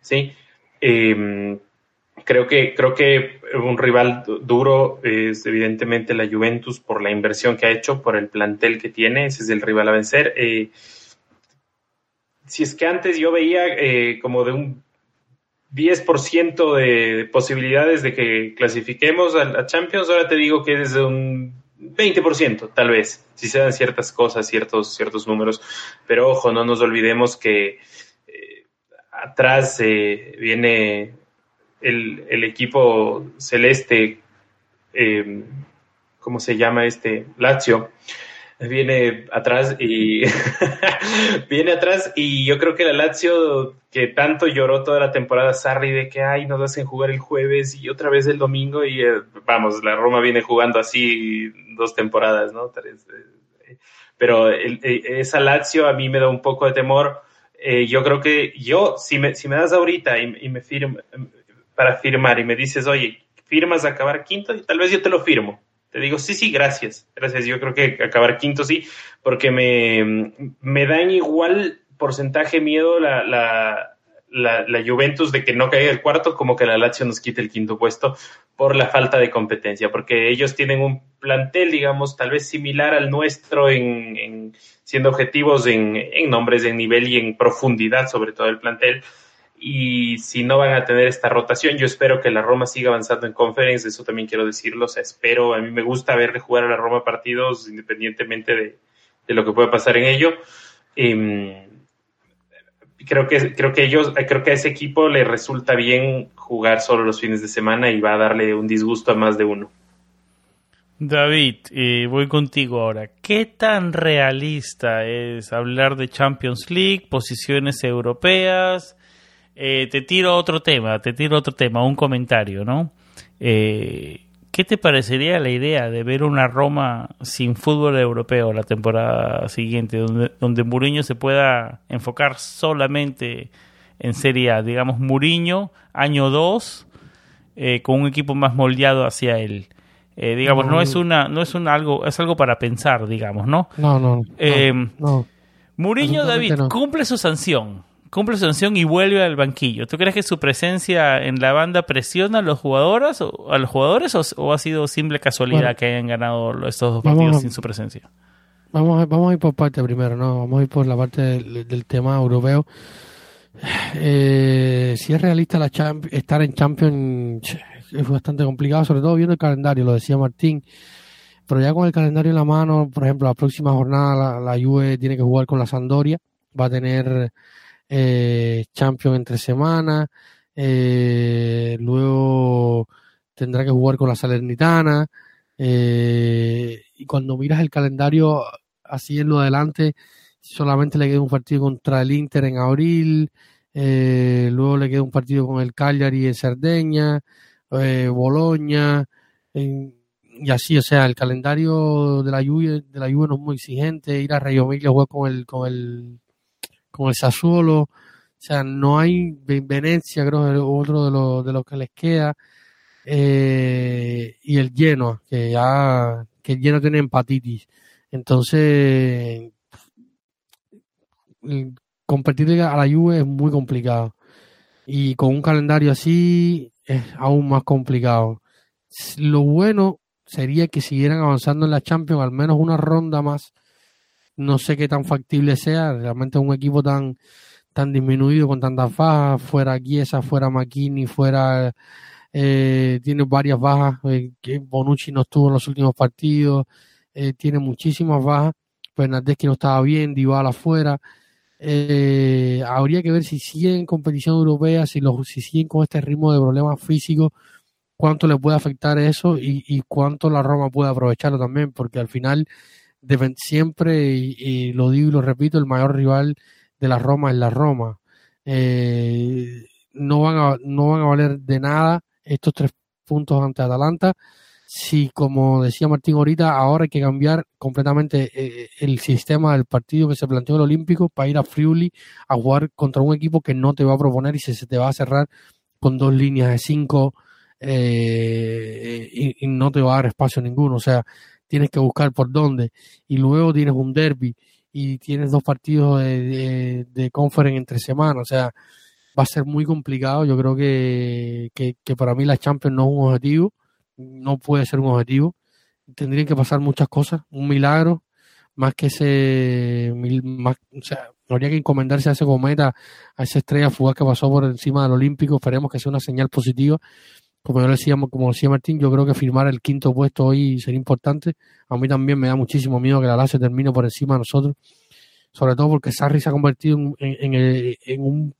¿Sí? Eh, creo que, creo que un rival duro es evidentemente la Juventus por la inversión que ha hecho, por el plantel que tiene, ese es el rival a vencer. Eh, si es que antes yo veía eh, como de un 10% de posibilidades de que clasifiquemos a, Champions, ahora te digo que es de un 20%, tal vez, si se dan ciertas cosas, ciertos, ciertos números. Pero ojo, no nos olvidemos que eh, atrás viene el, equipo celeste, eh, ¿cómo se llama este? Lazio, viene atrás y viene atrás y yo creo que la Lazio que tanto lloró toda la temporada Sarri de que ay nos hacen jugar el jueves y otra vez el domingo y eh, vamos la Roma viene jugando así dos temporadas no eh, pero esa Lazio a mí me da un poco de temor yo creo que yo si me si me das ahorita y, y me firmo para firmar y me dices, oye, firmas acabar quinto, y tal vez yo te lo firmo. Te digo, sí, sí, gracias. Gracias. Yo creo que acabar quinto sí, porque me, me dan igual porcentaje miedo la, la, la, Juventus de que no caiga el cuarto, como que la Lazio nos quite el quinto puesto por la falta de competencia, porque ellos tienen un plantel, digamos, tal vez similar al nuestro en, en siendo objetivos en, en nombres, en nivel y en profundidad, sobre todo el plantel y si no van a tener esta rotación, yo espero que la Roma siga avanzando en conference, eso también quiero decirlo, o sea, espero, a mí me gusta verle jugar a la Roma partidos independientemente de, lo que pueda pasar en ello. Em, creo que creo que ellos creo que a ese equipo le resulta bien jugar solo los fines de semana y va a darle un disgusto a más de uno. David, eh, voy contigo ahora. ¿Qué tan realista es hablar de Champions League, posiciones europeas? Eh, te tiro otro tema, te tiro otro tema, un comentario, ¿no? Eh, ¿Qué te parecería la idea de ver una Roma sin fútbol europeo la temporada siguiente, donde, donde Mourinho se pueda enfocar solamente en Serie A? Digamos, Mourinho, año 2, eh, con un equipo más moldeado hacia él. digamos, no, es una, no es un algo, es algo para pensar, digamos, ¿no? No, no. no Mourinho, David, cumple su sanción. Cumple su sanción y vuelve al banquillo. ¿Tú crees que su presencia en la banda presiona a los jugadores o, a los jugadores o, ha sido simple casualidad que hayan ganado estos dos partidos sin su presencia? Vamos a, vamos a ir por parte primero, ¿no? Vamos a ir por la parte del, tema europeo. Eh, si es realista la estar en Champions es bastante complicado, sobre todo viendo el calendario, lo decía Martín. Pero ya con el calendario en la mano, por ejemplo, la próxima jornada la, Juve tiene que jugar con la Sandoria, va a tener eh, Champions entre semanas, eh, luego tendrá que jugar con la Salernitana, eh, y cuando miras el calendario así en lo adelante, solamente le queda un partido contra el Inter en abril, eh, luego le queda un partido con el Cagliari en Cerdeña, eh, Boloña, y así, o sea, el calendario de la Juve, de la no es muy exigente, ir a Reggio Emilia jugar con el, con el, con el Sassuolo, o sea, no hay Venecia, creo es otro de los de los que les queda, eh, y el lleno, que ya, que el tiene empatitis, entonces, competir a la Juve es muy complicado. Y con un calendario así es aún más complicado. Lo bueno sería que siguieran avanzando en la Champions, al menos una ronda más. No sé qué tan factible sea. Realmente un equipo tan, tan disminuido, con tantas bajas, fuera Chiesa, fuera Makini, fuera... Eh, tiene varias bajas, eh, que Bonucci no estuvo en los últimos partidos, eh, tiene muchísimas bajas. Bernardeschi no estaba bien, Dybala afuera. Eh, habría que ver si siguen en competición europea, si, los, si siguen con este ritmo de problemas físicos, cuánto le puede afectar eso y, cuánto la Roma puede aprovecharlo también, porque al final siempre, y, lo digo y lo repito, el mayor rival de la Roma es la Roma. Eh, no, van a, no van a valer de nada estos tres puntos ante Atalanta si, como decía Martín ahorita, ahora hay que cambiar completamente eh, el sistema del partido que se planteó el Olímpico para ir a Friuli a jugar contra un equipo que no te va a proponer y se, te va a cerrar con dos líneas de cinco eh, y, no te va a dar espacio ninguno. O sea, tienes que buscar por dónde. Y luego tienes un derby y tienes dos partidos de, de, conference entre semanas. O sea, va a ser muy complicado. Yo creo que, que, que para mí la Champions no es un objetivo no puede ser un objetivo. Tendrían que pasar muchas cosas, un milagro, más que ese, más, o sea, habría que encomendarse a ese cometa, a esa estrella fugaz que pasó por encima del Olímpico. Esperemos que sea una señal positiva. Como yo decía, como decía Martín, yo creo que firmar el quinto puesto hoy sería importante. A mí también me da muchísimo miedo que la Lazio termine por encima de nosotros. Sobre todo porque Sarri se ha convertido en, en, un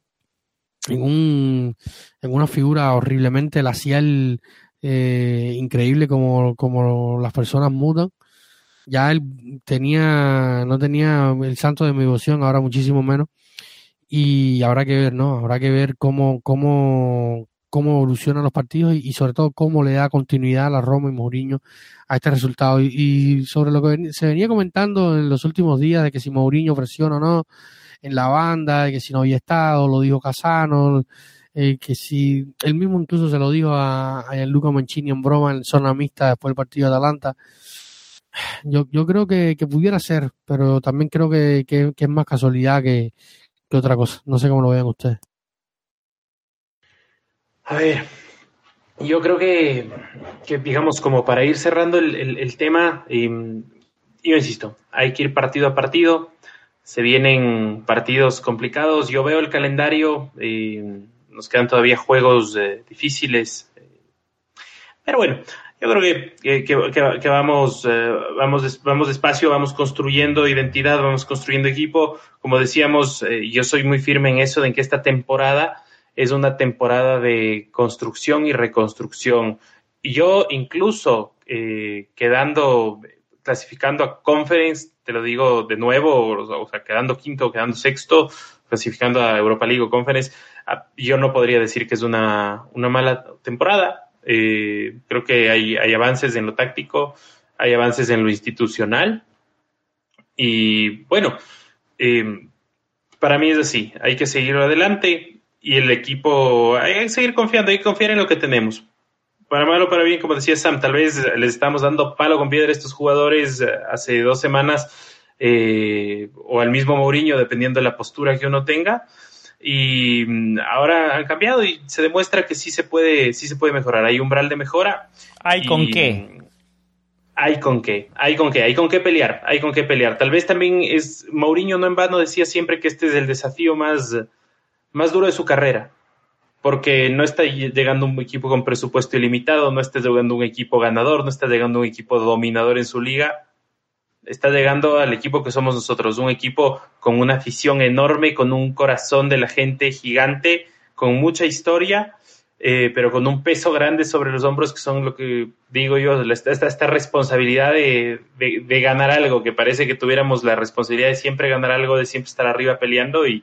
en un en una figura horriblemente lacial eh, increíble como, como las personas mudan. Ya él tenía, no tenía el santo de mi devoción, ahora muchísimo menos. Y habrá que ver, ¿no? Habrá que ver cómo, cómo, cómo evolucionan los partidos y, sobre todo cómo le da continuidad a la Roma y Mourinho a este resultado. Y, sobre lo que se venía comentando en los últimos días de que si Mourinho presiona o no en la banda, de que si no había estado, lo dijo Casano, eh, que si él mismo incluso se lo dijo a, a Luca Mancini en broma en zona mixta después del partido de Atalanta. Yo, yo creo que, pudiera ser, pero también creo que, es más casualidad que, otra cosa. No sé cómo lo vean ustedes. A ver, yo creo que, digamos, como para ir cerrando el, tema, em, yo insisto, hay que ir partido a partido. Se vienen partidos complicados. Yo veo el calendario. Eh, nos quedan todavía juegos eh, difíciles. Pero bueno, yo creo que, que, vamos, eh, vamos, vamos despacio, vamos construyendo identidad, vamos construyendo equipo. Como decíamos, eh, yo soy muy firme en eso, en que esta temporada es una temporada de construcción y reconstrucción. Yo incluso quedando, clasificando a conference, te lo digo de nuevo, o, sea, quedando quinto, quedando sexto, clasificando a Europa League o Conference, Ah, yo no podría decir que es una, mala temporada. Eh, creo que hay, avances en lo táctico, hay avances en lo institucional. Y bueno, eh, para mí es así, hay que seguir adelante y el equipo, hay que seguir confiando, hay que confiar en lo que tenemos. Para malo o para bien, como decía Sam, tal vez les estamos dando palo con piedra a estos jugadores eh, hace dos semanas eh, o al mismo Mourinho, dependiendo de la postura que uno tenga. Y mm, ahora han cambiado y se demuestra que sí se puede, sí se puede mejorar. Hay umbral de mejora. ¿Hay con qué? Hay con qué, hay con qué, hay con qué pelear, hay con qué pelear. Tal vez también es, Mourinho no en vano decía siempre que este es el desafío más, más duro de su carrera porque no está llegando un equipo con presupuesto ilimitado, no está llegando un equipo ganador, no está llegando un equipo dominador en su liga, está llegando al equipo que somos nosotros, un equipo con una afición enorme, con un corazón de la gente gigante, con mucha historia, eh, pero con un peso grande sobre los hombros que son lo que digo yo, esta, esta responsabilidad de, de, ganar algo, que parece que tuviéramos la responsabilidad de siempre ganar algo, de siempre estar arriba peleando y,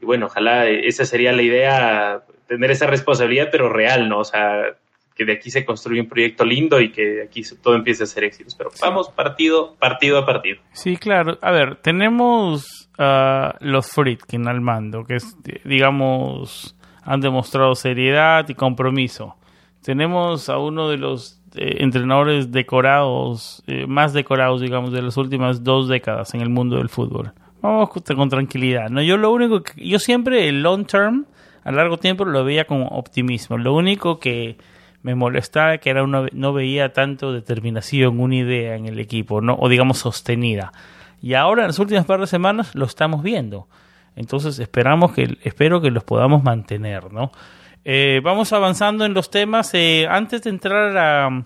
y bueno, ojalá esa sería la idea tener esa responsabilidad, pero real, ¿no? O sea, que de aquí se construye un proyecto lindo y que de aquí todo empiece a ser éxitos. Pero vamos partido, partido a partido. Sí, claro. A ver, tenemos uh, los Friedkin al mando, que es, digamos, han demostrado seriedad y compromiso. Tenemos a uno de los eh, entrenadores decorados, eh, más decorados, digamos, de las últimas dos décadas en el mundo del fútbol. Vamos con tranquilidad. No, yo lo único que yo siempre el long term a largo tiempo lo veía con optimismo. Lo único que me molestaba que era una, no veía tanto determinación, una idea en el equipo, no o digamos sostenida. Y ahora en las últimas par de semanas lo estamos viendo. Entonces esperamos que espero que los podamos mantener, ¿no? Eh, vamos avanzando en los temas. Eh, antes de entrar a,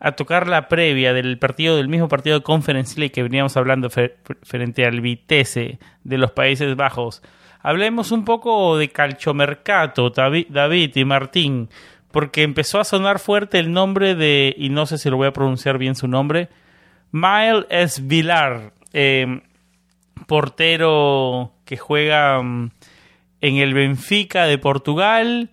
a, tocar la previa del partido, del mismo partido de Conference League que veníamos hablando frente al Vitesse de los Países Bajos, Hablemos un poco de calchomercato, David y Martín, porque empezó a sonar fuerte el nombre de, y no sé si lo voy a pronunciar bien su nombre, Miles S. Vilar, eh, portero que juega mm, en el Benfica de Portugal.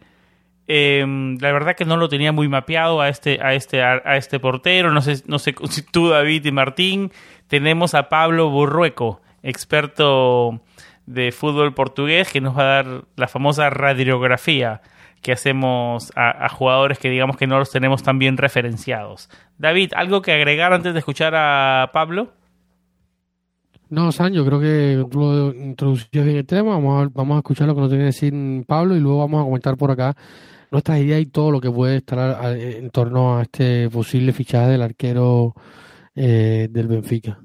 Eh, la verdad que no lo tenía muy mapeado a este, a este, a, este portero. No sé, no sé si tú, David y Martín. Tenemos a Pablo Burrueco, experto de fútbol portugués que nos va a dar la famosa radiografía que hacemos a, jugadores que digamos que no los tenemos tan bien referenciados. David, ¿algo que agregar antes de escuchar a Pablo? No, San, creo que tú lo introducías bien el tema. Vamos a, vamos a escuchar lo que nos tiene que decir Pablo y luego vamos a comentar por acá nuestras ideas y todo lo que puede estar en torno a este posible fichaje del arquero eh, del Benfica.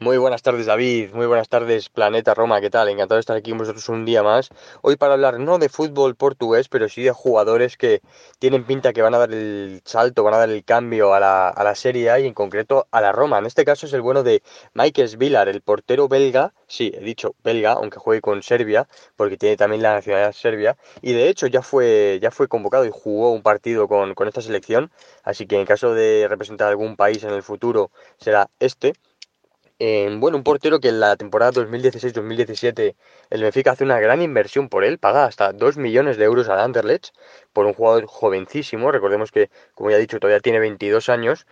Muy buenas tardes David, muy buenas tardes Planeta Roma, ¿qué tal? Encantado de estar aquí con vosotros un día más. Hoy para hablar no de fútbol portugués, pero sí de jugadores que tienen pinta que van a dar el salto, van a dar el cambio a la, a la Serie A y en concreto a la Roma. En este caso es el bueno de Michael Villar, el portero belga, sí, he dicho belga, aunque juegue con Serbia, porque tiene también la nacionalidad serbia, y de hecho ya fue, ya fue convocado y jugó un partido con, con esta selección, así que en caso de representar algún país en el futuro será este bueno, un portero que en la temporada 2016-2017 el Benfica hace una gran inversión por él, paga hasta 2 millones de euros al Anderlecht por un jugador jovencísimo, recordemos que, como ya he dicho, todavía tiene 22 años,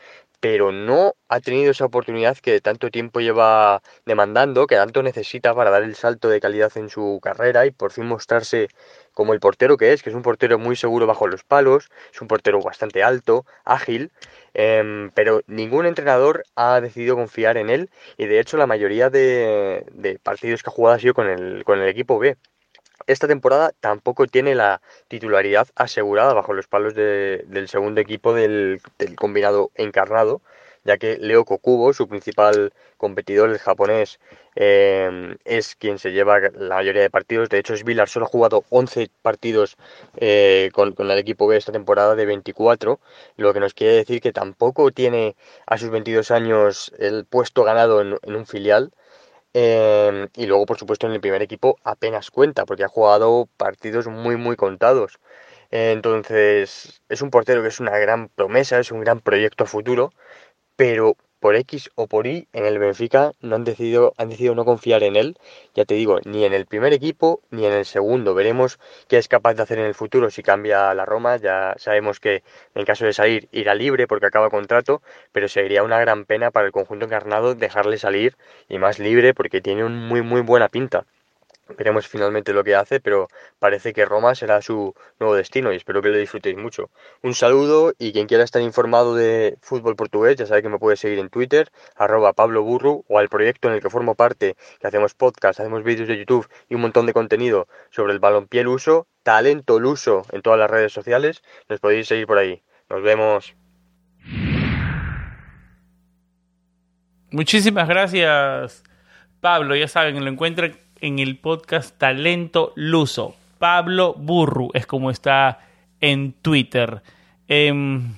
pero no ha tenido esa oportunidad que tanto tiempo lleva demandando, que tanto necesita para dar el salto de calidad en su carrera y por fin mostrarse como el portero que es, que es un portero muy seguro bajo los palos, es un portero bastante alto, ágil, em, pero ningún entrenador ha decidido confiar en él y de hecho la mayoría de, partidos que ha jugado ha sido con el, con el equipo B. Esta temporada tampoco tiene la titularidad asegurada bajo los palos del segundo equipo del, combinado encarnado, ya que Leo Kokubo, su principal competidor, el japonés, eh, es quien se lleva la mayoría de partidos. De hecho, Vilar solo ha jugado 11 partidos eh, con, el equipo B esta temporada de 24, lo que nos quiere decir que tampoco tiene a sus 22 años el puesto ganado en, un filial. Eh, y luego, por supuesto, en el primer equipo apenas cuenta, porque ha jugado partidos muy, muy contados. Entonces, es un portero que es una gran promesa, es un gran proyecto a futuro, pero por X o por Y en el Benfica no han decidido, han decidido no confiar en él, ya te digo, ni en el primer equipo ni en el segundo. Veremos qué es capaz de hacer en el futuro si cambia la Roma. Ya sabemos que en caso de salir irá libre porque acaba contrato, pero sería una gran pena para el conjunto encarnado dejarle salir y más libre porque tiene un muy muy buena pinta. Veremos finalmente lo que hace, pero parece que Roma será su nuevo destino y espero que lo disfrutéis mucho. Un saludo y quien quiera estar informado de fútbol portugués ya sabe que me puede seguir en Twitter, arroba Pablo Burru o al proyecto en el que formo parte, que hacemos podcast, hacemos vídeos de YouTube y un montón de contenido sobre el balompié uso, talento uso en todas las redes sociales. Nos podéis seguir por ahí. Nos vemos. Muchísimas gracias, Pablo. Ya saben, lo encuentran en el podcast Talento Luso. Pablo Burru es como está en Twitter. Em,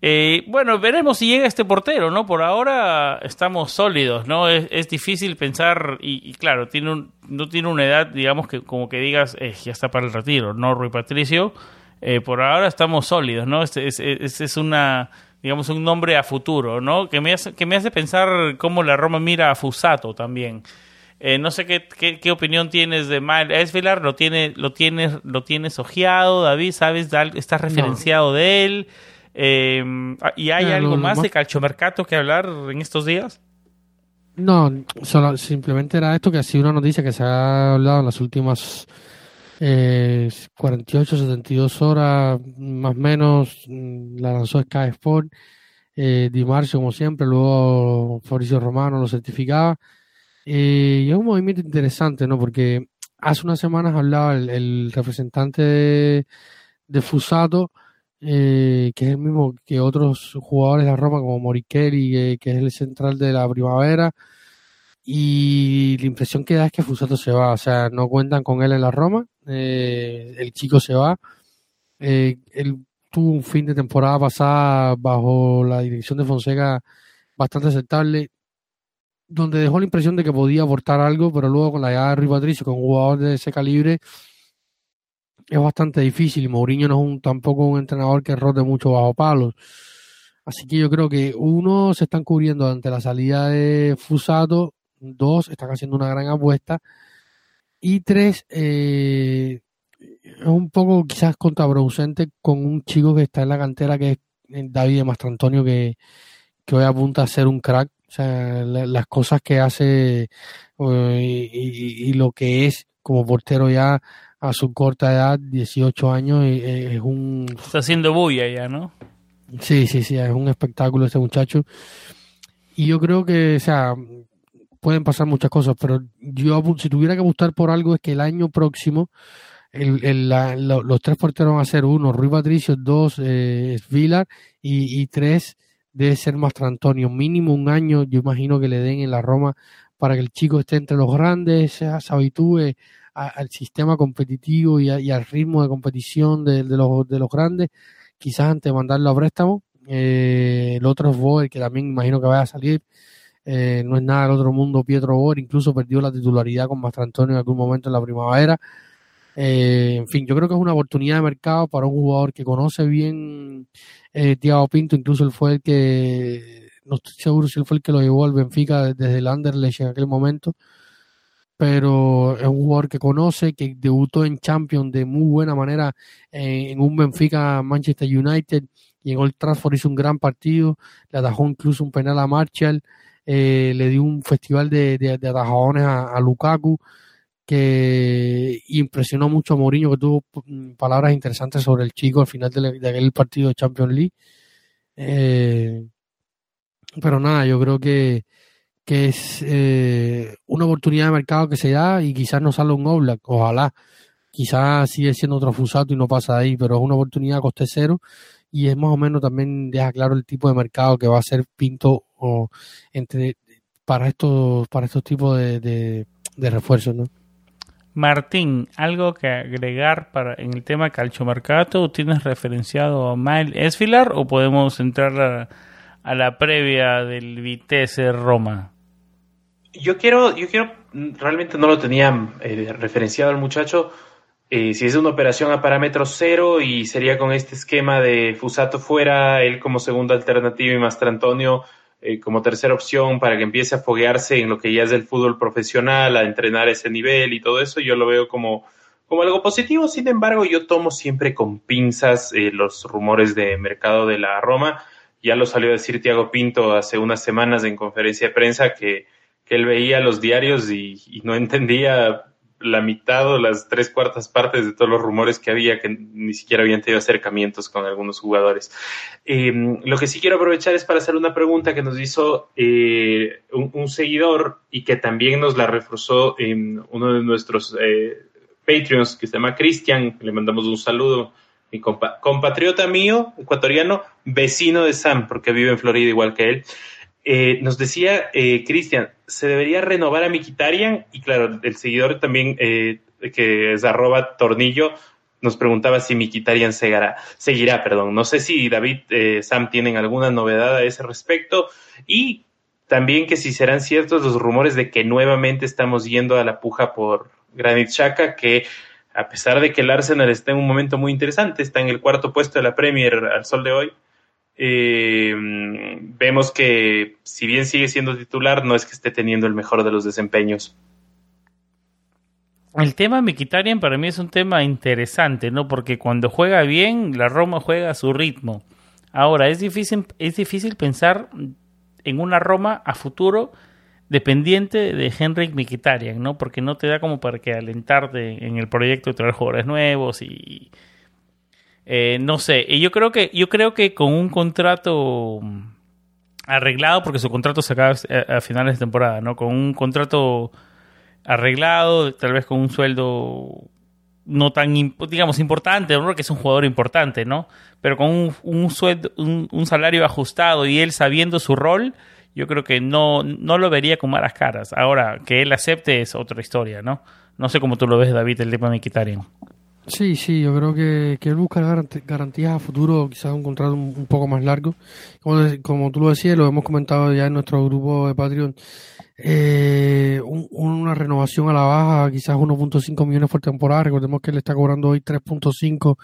eh, bueno, veremos si llega este portero, ¿no? Por ahora estamos sólidos, ¿no? Es, difícil pensar, y, claro, tiene no tiene una edad, digamos, que como que digas, eh, ya está para el retiro, ¿no, Rui Patricio? Eh, por ahora estamos sólidos, ¿no? Este es, es, una, digamos, un nombre a futuro, ¿no? Que me hace, que me hace pensar cómo la Roma mira a Fusato también. Eh, no sé qué, qué, opinión tienes de Miles Esvilar, lo tiene, lo tienes, lo tienes ojeado, David, sabes, estás referenciado de él. Eh, ¿Y hay algo más de calchomercato que hablar en estos días? No, solo, simplemente era esto que ha sido una noticia que se ha hablado en las últimas eh, 48, 72 horas, más o menos, la lanzó Sky Sport, eh, Di Marcio como siempre, luego Fabricio Romano lo certificaba eh, y es un movimiento interesante, ¿no? Porque hace unas semanas hablaba el, representante de, Fusato, eh, que es el mismo que otros jugadores de la Roma, como Morikeli, eh, que es el central de la primavera. Y la impresión que da es que Fusato se va, o sea, no cuentan con él en la Roma. el chico se va. él tuvo un fin de temporada pasada bajo la dirección de Fonseca bastante aceptable donde dejó la impresión de que podía aportar algo, pero luego con la llegada de Rui Patricio, con un jugador de ese calibre, es bastante difícil. Y Mourinho no es un, tampoco un entrenador que rote mucho bajo palos. Así que yo creo que uno se están cubriendo ante la salida de Fusato, dos están haciendo una gran apuesta y tres eh, es un poco quizás contraproducente con un chico que está en la cantera que es David Mastrantonio que, que hoy apunta a ser un crack o sea, las cosas que hace eh, y, lo que es como portero ya a su corta edad, 18 años, es un... Está haciendo bulla ya, ¿no? Sí, sí, sí, es un espectáculo este muchacho. Y yo creo que, o sea, pueden pasar muchas cosas, pero yo si tuviera que apostar por algo es que el año próximo el, los tres porteros van a ser uno, Rui Patricio, dos, eh, Vilar y, y tres, debe ser más Antonio. Mínimo un año, yo imagino que le den en la Roma para que el chico esté entre los grandes, se, habitúe al sistema competitivo y, al ritmo de competición de, los, de los grandes. Quizás antes de mandarlo a préstamo. Eh, el otro es Boer, que también imagino que vaya a salir. Eh, no es nada del otro mundo Pietro Boer, incluso perdió la titularidad con Antonio en algún momento en la primavera. Eh, en fin, yo creo que es una oportunidad de mercado para un jugador que conoce bien eh, Thiago Pinto, incluso él fue el que, no estoy seguro si él fue el que lo llevó al Benfica desde el Anderlecht en aquel momento, pero es un jugador que conoce, que debutó en Champions de muy buena manera en un Benfica Manchester United. Y en Old Trafford hizo un gran partido, le atajó incluso un penal a Marshall, eh, le dio un festival de, de, atajadones a Lukaku que impresionó mucho a Mourinho, que tuvo mm, palabras interesantes sobre el chico al final de, aquel partido de Champions League. Eh, pero nada, yo creo que, que es eh, una oportunidad de mercado que se da y quizás no sale un Oblak, ojalá. Quizás sigue siendo otro Fusato y no pasa ahí, pero es una oportunidad a coste cero y es más o menos también deja claro el tipo de mercado que va a ser Pinto o entre para estos para estos tipos de, de, de refuerzos, ¿no? Martín, ¿algo que agregar para en el tema calchomercato? ¿Tienes referenciado a Miles Esfilar o podemos entrar a, la previa del Vitesse Roma? Yo quiero, yo quiero, realmente no lo tenía eh, referenciado el muchacho. Eh, si es una operación a parámetro cero y sería con este esquema de Fusato fuera, él como segunda alternativa y Mastrantonio eh, como tercera opción para que empiece a foguearse en lo que ya es el fútbol profesional, a entrenar ese nivel y todo eso, yo lo veo como, como algo positivo. Sin embargo, yo tomo siempre con pinzas eh, los rumores de mercado de la Roma. Ya lo salió a decir Tiago Pinto hace unas semanas en conferencia de prensa que, que él veía los diarios y, no entendía la mitad o las tres cuartas partes de todos los rumores que había, que ni siquiera habían tenido acercamientos con algunos jugadores. Em, lo que sí quiero aprovechar es para hacer una pregunta que nos hizo eh, un, seguidor y que también nos la reforzó en uno de nuestros eh, Patreons, que se llama Cristian, le mandamos un saludo mi compatriota mío, ecuatoriano, vecino de Sam, porque vive en Florida igual que él. Eh, nos decía eh, Cristian, se debería renovar a Mikitarian y claro, el seguidor también eh, que es arroba tornillo nos preguntaba si Mikitarian seguirá, seguirá, perdón. No sé si David, Sam tienen alguna novedad a ese respecto y también que si serán ciertos los rumores de que nuevamente estamos yendo a la puja por Granit Xhaka, que a pesar de que el Arsenal está en un momento muy interesante, está en el cuarto puesto de la Premier al sol de hoy, eh, vemos que si bien sigue siendo titular, no es que esté teniendo el mejor de los desempeños. El tema Mkhitaryan para mí es un tema interesante, ¿no? Porque cuando juega bien, la Roma juega a su ritmo. Ahora, es difícil, es difícil pensar en una Roma a futuro dependiente de Henrik Mkhitaryan, ¿no? Porque no te da como para que alentarte en el proyecto de traer jugadores nuevos y, eh, no sé, y yo creo que yo creo que con un contrato arreglado, porque su contrato se acaba a, finales de temporada, ¿no? Con un contrato arreglado, tal vez con un sueldo no tan, digamos, importante, ¿no? que es un jugador importante, ¿no? Pero con un, sueldo, un, salario ajustado y él sabiendo su rol, yo creo que no, no lo vería con malas caras. Ahora, que él acepte es otra historia, ¿no? No sé cómo tú lo ves, David, el tema de Mkhitaryan. Sí, sí, yo creo que, que él garantías a futuro, quizás un contrato un, poco más largo. Como, como, tú lo decías, lo hemos comentado ya en nuestro grupo de Patreon, eh, una renovación a la baja, quizás 1.5 millones por temporada. Recordemos que él está cobrando hoy 3.5.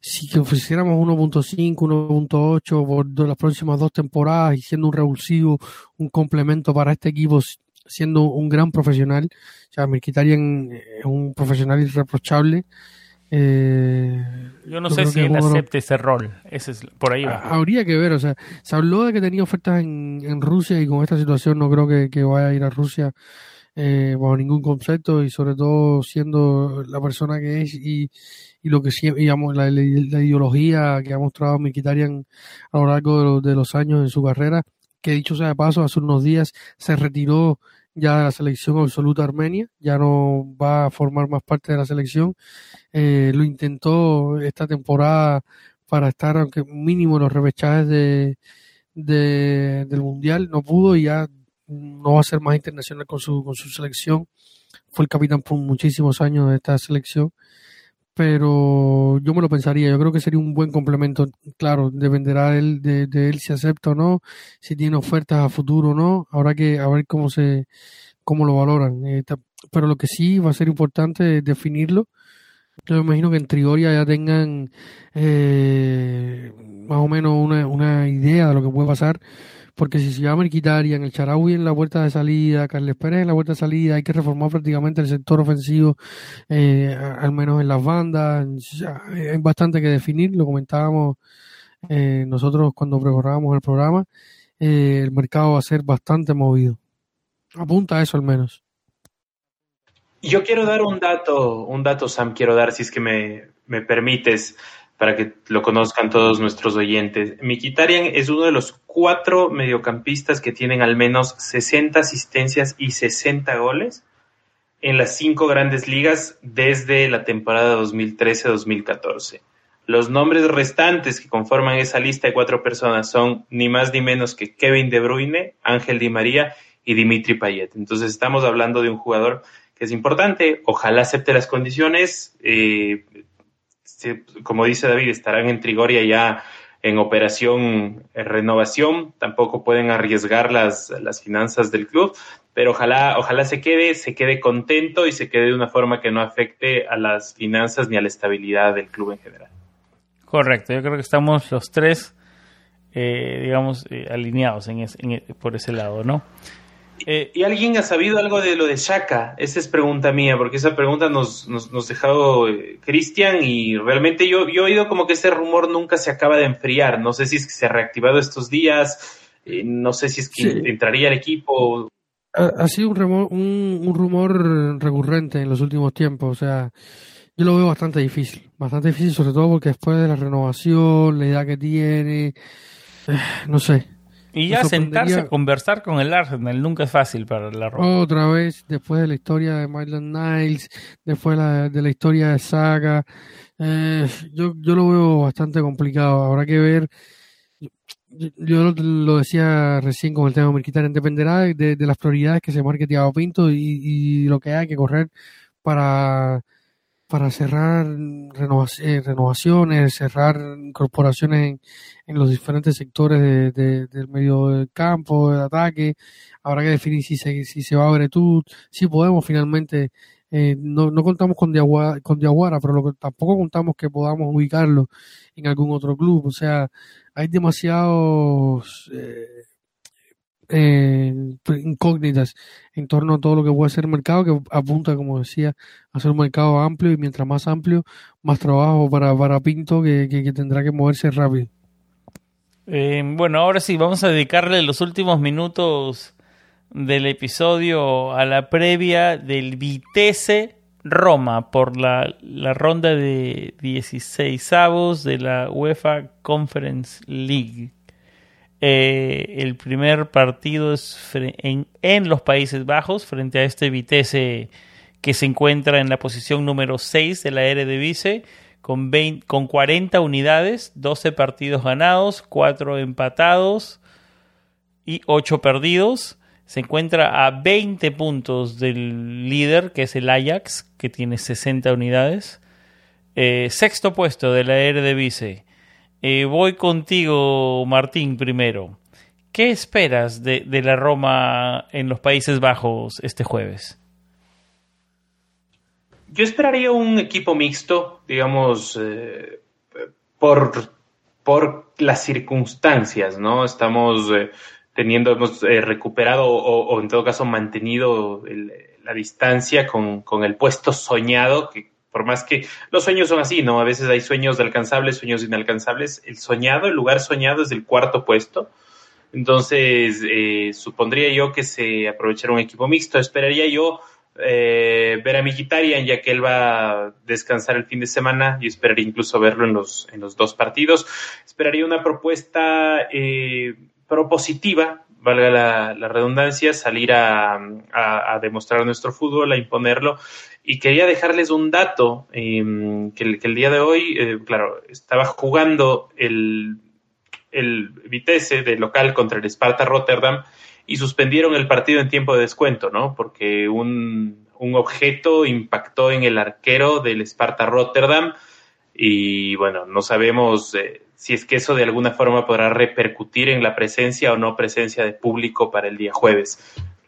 Si que ofreciéramos 1.5, 1.8 por las próximas dos temporadas y siendo un revulsivo, un complemento para este equipo, siendo un gran profesional. O sea, Mirkitarian es un profesional irreprochable. Eh, yo no sé si él acepte ese rol. Ese es, por ahí va. Habría que ver, o sea, se habló de que tenía ofertas en, en Rusia y con esta situación no creo que, vaya a ir a Rusia eh, bajo ningún concepto y sobre todo siendo la persona que es y, y lo que digamos, la, la, ideología que ha mostrado Mikitarian a lo largo de, de los años en su carrera, que dicho sea de paso, hace unos días se retiró ya de la selección absoluta armenia, ya no va a formar más parte de la selección. Eh, lo intentó esta temporada para estar, aunque mínimo, en los repechajes de, del Mundial, no pudo y ya no va a ser más internacional con su, con su selección. Fue el capitán por muchísimos años de esta selección pero yo me lo pensaría. Yo creo que sería un buen complemento. Claro, dependerá él, de, de, él si acepta o no, si tiene ofertas a futuro o no. Habrá que a ver cómo se cómo lo valoran. Eh, pero lo que sí va a ser importante es definirlo. Yo me imagino que en Trigoria ya tengan eh, más o menos una, una idea de lo que puede pasar porque si se llama en el Charaui en la vuelta de salida, Carles Pérez en la vuelta de salida, hay que reformar prácticamente el sector ofensivo, eh, al menos en las bandas, hay bastante que definir, lo comentábamos eh, nosotros cuando preparábamos el programa, eh, el mercado va a ser bastante movido. Apunta a eso al menos. Yo quiero dar un dato, un dato, Sam, quiero dar, si es que me, me permites para que lo conozcan todos nuestros oyentes. Mikitarian es uno de los cuatro mediocampistas que tienen al menos 60 asistencias y 60 goles en las cinco grandes ligas desde la temporada 2013-2014. Los nombres restantes que conforman esa lista de cuatro personas son ni más ni menos que Kevin De Bruyne, Ángel Di María y Dimitri Payet. Entonces estamos hablando de un jugador que es importante, ojalá acepte las condiciones, eh, como dice David, estarán en Trigoria ya en operación eh, renovación, tampoco pueden arriesgar las, las finanzas del club, pero ojalá, ojalá se quede, se quede contento y se quede de una forma que no afecte a las finanzas ni a la estabilidad del club en general. Correcto, yo creo que estamos los tres, eh, digamos, eh, alineados en, en por ese lado, ¿no? Eh, ¿Y alguien ha sabido algo de lo de Shaka? Esa es pregunta mía, porque esa pregunta nos, nos, nos dejado eh, Cristian y realmente yo, yo he oído como que ese rumor nunca se acaba de enfriar. No sé si es que se ha reactivado estos días, eh, no sé si es que entraría el equipo. ha, sido un rumor, un, rumor recurrente en los últimos tiempos. O sea, yo lo veo bastante difícil. Bastante difícil, sobre todo porque después de la renovación, la edad que tiene, eh, no sé. Y ya sentarse a conversar con el Arsenal nunca es fácil para la Roma. Otra vez, después de la historia de Maitland Niles, después de la, de la historia de Saga, eh, yo, yo lo veo bastante complicado. Habrá que ver yo lo decía recién con el tema de dependerá de, las prioridades que se marque Tiago Pinto y, lo que hay que correr para, para cerrar eh, renovaciones, cerrar incorporaciones en, los diferentes sectores del medio del campo, del ataque. Habrá que definir si se, si se va a Bretud, si podemos finalmente eh, no, no, contamos con Diaguara, con Diaguara pero lo que, tampoco contamos que podamos ubicarlo en algún otro club. O sea, hay demasiados eh, eh, incógnitas en torno a todo lo que puede ser el mercado, que apunta, como decía, a ser un mercado amplio y mientras más amplio, más trabajo para, para Pinto que, que, tendrá que moverse rápido. Eh, bueno, ahora sí, vamos a dedicarle los últimos minutos del episodio a la previa del Vitesse Roma por la, la ronda de 16 avos de la UEFA Conference League. Eh, el primer partido es en, en, los Países Bajos frente a este Vitesse que se encuentra en la posición número 6 de la Eredivisie con, con 40 unidades, 12 partidos ganados, 4 empatados y 8 perdidos se encuentra a 20 puntos del líder, que es el Ajax, que tiene 60 unidades. Eh, sexto puesto de la Eredivisie. Eh, voy contigo, Martín, primero. ¿Qué esperas de, la Roma en los Países Bajos este jueves? Yo esperaría un equipo mixto, digamos, eh, por, por las circunstancias, ¿no? Estamos teniendo, hemos eh, recuperado o, en todo caso mantenido la distancia con, el puesto soñado, que por más que los sueños son así, ¿no? A veces hay sueños alcanzables, sueños inalcanzables. El soñado, el lugar soñado es el cuarto puesto. Entonces, eh, supondría yo que se aprovechara un equipo mixto. Esperaría yo eh, ver a Mkhitaryan, ya que él va a descansar el fin de semana y esperaría incluso verlo en los, en los dos partidos. Esperaría una propuesta eh, propositiva, valga la, redundancia, salir a, demostrar nuestro fútbol, a imponerlo. Y quería dejarles un dato, em, que, el, día de hoy, eh, claro, estaba jugando el, el Vitesse de local contra el Sparta Rotterdam y suspendieron el partido en tiempo de descuento, ¿no? Porque un, un objeto impactó en el arquero del Sparta Rotterdam y bueno, no sabemos... Eh, si es que eso de alguna forma podrá repercutir en la presencia o no presencia de público para el día jueves.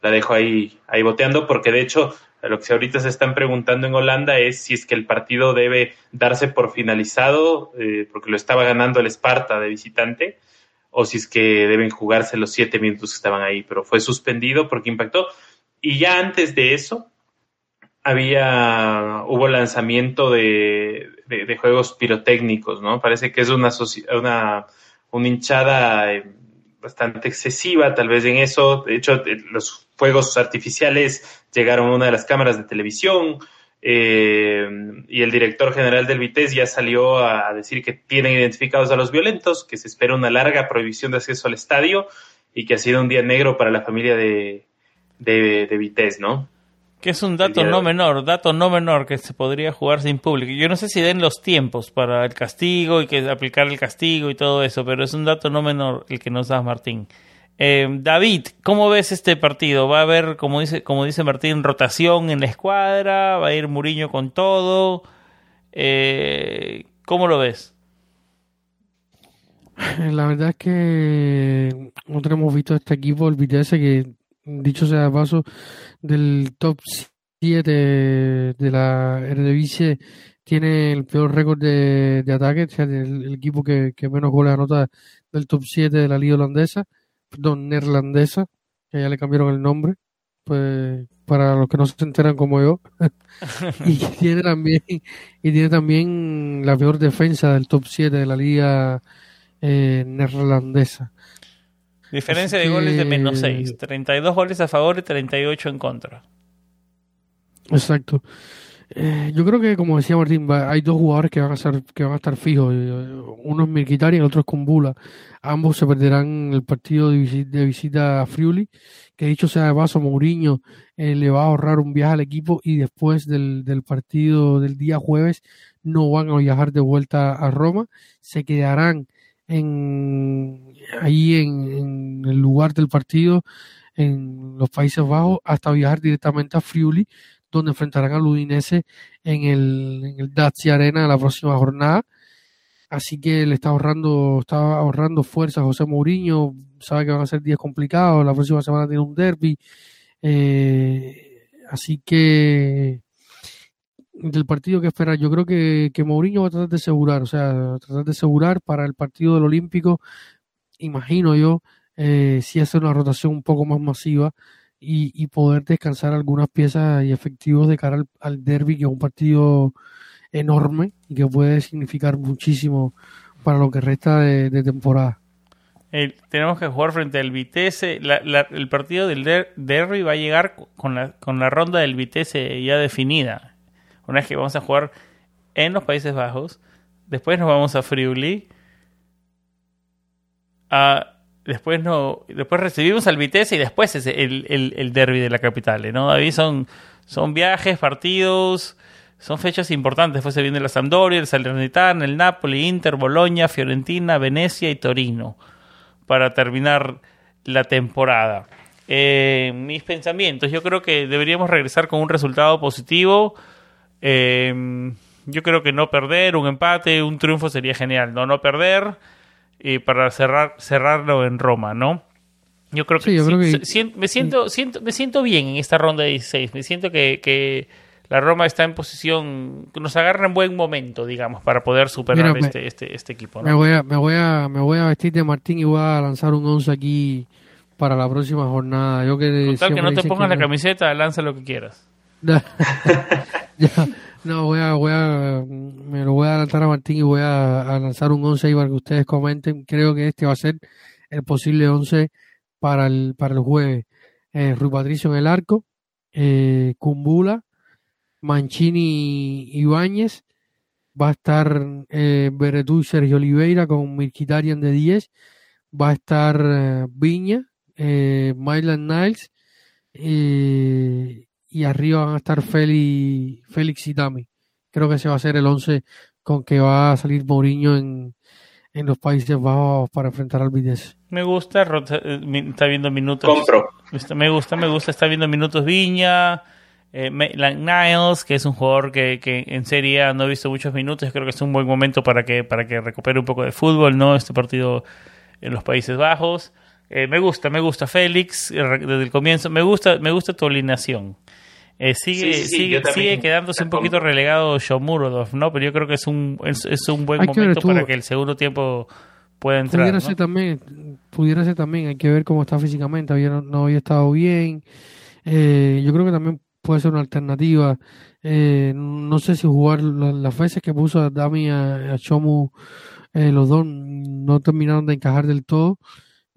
La dejo ahí, ahí boteando porque de hecho lo que ahorita se están preguntando en Holanda es si es que el partido debe darse por finalizado eh, porque lo estaba ganando el Esparta de visitante o si es que deben jugarse los siete minutos que estaban ahí, pero fue suspendido porque impactó. Y ya antes de eso, había, hubo lanzamiento de, de, juegos pirotécnicos, ¿no? Parece que es una, una, una hinchada eh, bastante excesiva, tal vez en eso. De hecho, eh, los fuegos artificiales llegaron a una de las cámaras de televisión. Eh, y el director general del Vitesse ya salió a, decir que tienen identificados a los violentos, que se espera una larga prohibición de acceso al estadio y que ha sido un día negro para la familia de, de, de Vitesse, ¿no? Que es un dato no menor, dato no menor que se podría jugar sin público. Yo no sé si den los tiempos para el castigo y que aplicar el castigo y todo eso, pero es un dato no menor el que nos da Martín. Eh, David, ¿cómo ves este partido? ¿Va a haber, como dice, como dice Martín, rotación en la escuadra? ¿Va a ir Muriño con todo? Eh, ¿Cómo lo ves? La verdad es que nosotros hemos visto este equipo, el Vitesse, que dicho sea de paso, del top 7 de la Eredivisie tiene el peor récord de, ataque, o sea, el, equipo que, menos goles anota del top 7 de la liga holandesa, perdón, neerlandesa, que ya le cambiaron el nombre, pues para los que no se enteran como yo. y tiene también y tiene también la peor defensa del top 7 de la liga eh, neerlandesa. Diferencia de goles de menos 6. 32 goles a favor y 38 en contra. Exacto. Eh, yo creo que, como decía Martín, hay dos jugadores que van a ser, que van a estar fijos. Eh, uno es Mirkitari y el otro es Kumbula. Ambos se perderán el partido de, visita, a Friuli, que dicho sea de paso, Mourinho eh, le va a ahorrar un viaje al equipo y después del, del partido del día jueves no van a viajar de vuelta a Roma, se quedarán en, ahí en, el lugar del partido en los Países Bajos hasta viajar directamente a Friuli, donde enfrentarán al Udinese en el, en el Dacia Arena la próxima jornada. Así que le está ahorrando, está ahorrando fuerza José Mourinho, sabe que van a ser días complicados, la próxima semana tiene un derby. Eh, así que del partido que espera, yo creo que, que Mourinho va a tratar de asegurar, o sea, tratar de asegurar para el partido del Olímpico, imagino yo, eh, si hace una rotación un poco más masiva y, poder descansar algunas piezas y efectivos de cara al, derby, que es un partido enorme y que puede significar muchísimo para lo que resta de, temporada. tenemos que jugar frente al Vitesse. el partido del derby va a llegar con la, con la ronda del Vitesse ya definida. Una vez que vamos a jugar en los Países Bajos, después nos vamos a Friuli, después no, después recibimos al Vitesse y después es el, el, derby de la capital, ¿no? David son, son viajes, partidos, son fechas importantes. Después se viene la Sampdoria, el Salernitana, el Napoli, Inter, Boloña, Fiorentina, Venecia y Torino para terminar la temporada. Eh, mis pensamientos, yo creo que deberíamos regresar con un resultado positivo eh, yo creo que no perder, un empate, un triunfo sería genial. No, no perder y para cerrar, cerrarlo en Roma, ¿no? Yo creo que, me siento, siento, me siento bien en esta ronda de 16. Me siento que, que la Roma está en posición, que nos agarra en buen momento, digamos, para poder superar este, este, este, equipo. Me, voy a, me, voy a, me voy a vestir de Martín y voy a lanzar un 11 aquí para la próxima jornada. Yo que, Total, que no te pongas la camiseta, lanza lo que quieras. no, voy a, voy a, me lo voy a adelantar a Martín y voy a, lanzar un 11 ahí para que ustedes comenten. Creo que este va a ser el posible 11 para el, para el jueves. Eh, Rui Patricio en el arco, eh, Cumbula, Mancini Ibáñez, va a estar eh, Beretú y Sergio Oliveira con Mirkitarian de 10, va a estar eh, Viña, eh, Niles, eh, y arriba van a estar Félix, Félix y Dami. Creo que ese va a ser el 11 con que va a salir Mourinho en, en los Países Bajos para enfrentar al Vitesse. Me gusta, eh, está viendo minutos. Compro. Me gusta, me gusta, está viendo minutos Viña. Eh, Niles, que es un jugador que, que en Serie no ha visto muchos minutos, creo que es un buen momento para que, para que recupere un poco de fútbol, ¿no? Este partido en los Países Bajos. Eh, me gusta, me gusta Félix eh, desde el comienzo. Me gusta, me gusta tu alineación. Eh, sigue sigue, sigue quedándose un poquito relegado Shomurodov, ¿no? Pero yo creo que es un, es, un buen momento para que el segundo tiempo pueda entrar. Pudiera, ser también, pudiera ser también, hay que ver cómo está físicamente, había, no, había estado bien. Eh, yo creo que también puede ser una alternativa. Eh, no sé si jugar las veces que puso a Dami a, a Chomu, los dos no terminaron de encajar del todo.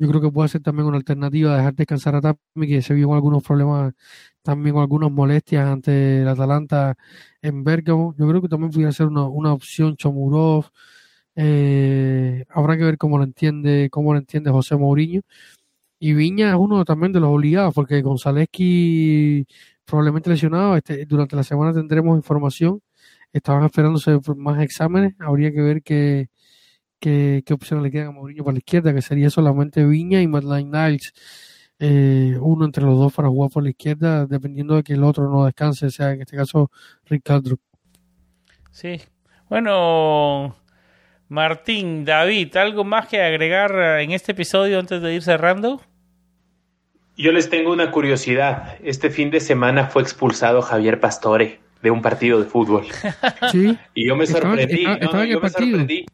Yo creo que puede ser también una alternativa dejar descansar a Tami, que se vio con algunos problemas, también con algunas molestias ante el Atalanta en Bergamo. Yo creo que también pudiera ser una, una opción Chomurov. Eh, habrá que ver cómo lo entiende, cómo lo entiende José Mourinho. Y Viña es uno también de los obligados, porque González probablemente lesionado. Este, durante la semana tendremos información. Estaban esperándose más exámenes. Habría que ver qué, qué, qué opciones le quedan a Mourinho para la izquierda, que sería solamente Viña y Madeleine Niles, eh, uno entre los dos para jugar por la izquierda, dependiendo de que el otro no descanse, sea en este caso Ricardo. Sí, bueno, Martín, David, ¿algo más que agregar en este episodio antes de ir cerrando? Yo les tengo una curiosidad. Este fin de semana fue expulsado Javier Pastore de un partido de fútbol. Sí. Y yo me sorprendí. yo me sorprendí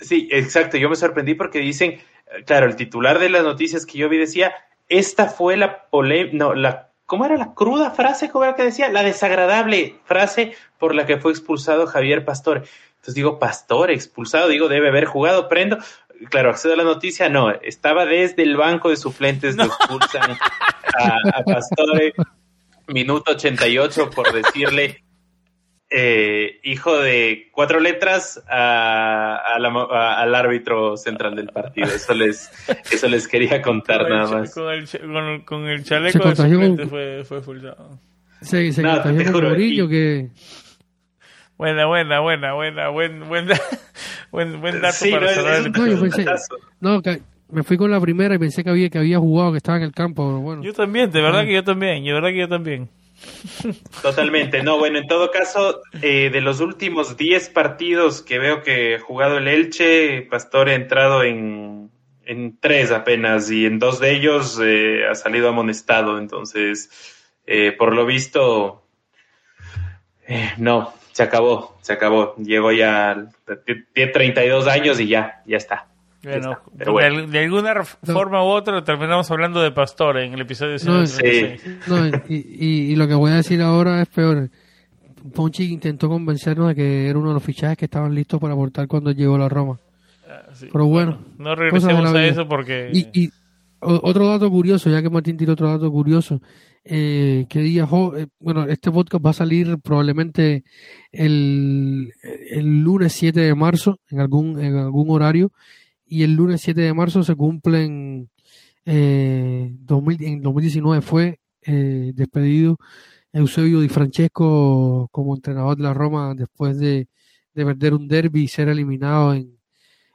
Sí, exacto. Yo me sorprendí porque dicen, claro, el titular de las noticias que yo vi decía, esta fue la polémica, no, la, ¿cómo era la cruda frase? ¿Cómo era que decía? La desagradable frase por la que fue expulsado Javier Pastor. Entonces digo, Pastor expulsado, digo, debe haber jugado, prendo. claro, accedo a la noticia, no, estaba desde el banco de suplentes, lo expulsan a, a Pastore, minuto 88 por decirle eh, hijo de cuatro letras a, a la- a- al árbitro central del partido. Eso les, eso les quería contar Con nada más. Con el, con, con el Se chaleco de contagió con- suplente fue, fue expulsado. Se, se No, contagió te con juro, y- que... Buena, buena, buena, buena, buen, buen, buen, buen dato Sí, para no, es, cerrar es el un, No, yo es un pensé- datazo. No, que me fui con la primera y pensé que había que había jugado, que estaba en el campo, pero bueno. Yo también, de verdad que yo también, de verdad que yo también. Totalmente, no, bueno, en todo caso, eh, de los últimos 10 partidos que veo que ha jugado el Elche, Pastor ha entrado en, en tres apenas y en dos de ellos eh, ha salido amonestado, entonces, eh, por lo visto, eh, no, se acabó, se acabó, llegó ya, tiene 32 años y ya, ya está. Bueno, de, bueno. al- de alguna No. forma u otra terminamos hablando de Pastor en el episodio No, 136. No, y, y- y lo que voy a decir ahora es peor. Ponchi intentó convencernos de que era uno de los fichajes que estaban listos para aportar cuando llegó a la Roma. Ah, sí. Pero bueno, No regresemos a eso porque... Y, y o- otro dato curioso, ya que Martín tiró otro dato curioso, eh, que día, jo- eh, bueno, este podcast va a salir probablemente el, el lunes 7 de marzo, en algún, en algún horario, y el lunes 7 de marzo se cumplen, eh, 2000 en 2019 fue eh, despedido Eusebio Di Francesco como entrenador de la Roma después de, de perder un derby y ser eliminado en,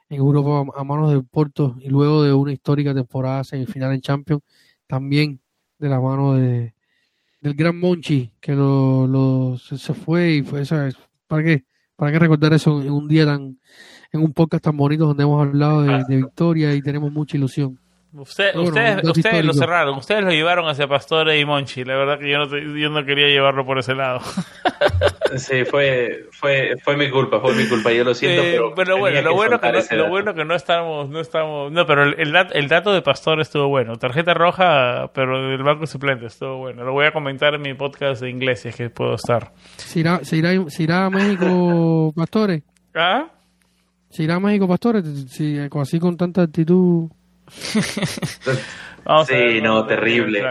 en Europa a, manos del Porto y luego de una histórica temporada semifinal en Champions, también de la mano de del gran Monchi que lo, lo- se, se fue y fue ¿sabes? para qué para qué recordar eso en un día tan en un podcast tan bonito donde hemos hablado de, de victoria y tenemos mucha ilusión Usted- Bueno, ustedes ustedes lo cerraron, ustedes lo llevaron hacia Pastore y Monchi. La verdad que yo no, te- yo no quería llevarlo por ese lado. Sí, fue, fue, fue mi culpa, fue mi culpa, yo lo siento, Eh, pero, bueno, lo bueno que soltar no, lo bueno que no estamos, no estamos, no, pero el, el, el dato de Pastor estuvo bueno. Tarjeta roja, pero del banco suplente estuvo bueno. Lo voy a comentar en mi podcast de inglés si es que puedo estar. se irá se irá, se irá a México Pastores ¿Ah? Se irá a México Pastores si así con tanta actitud Vamos Sí, a ver, no, a terrible.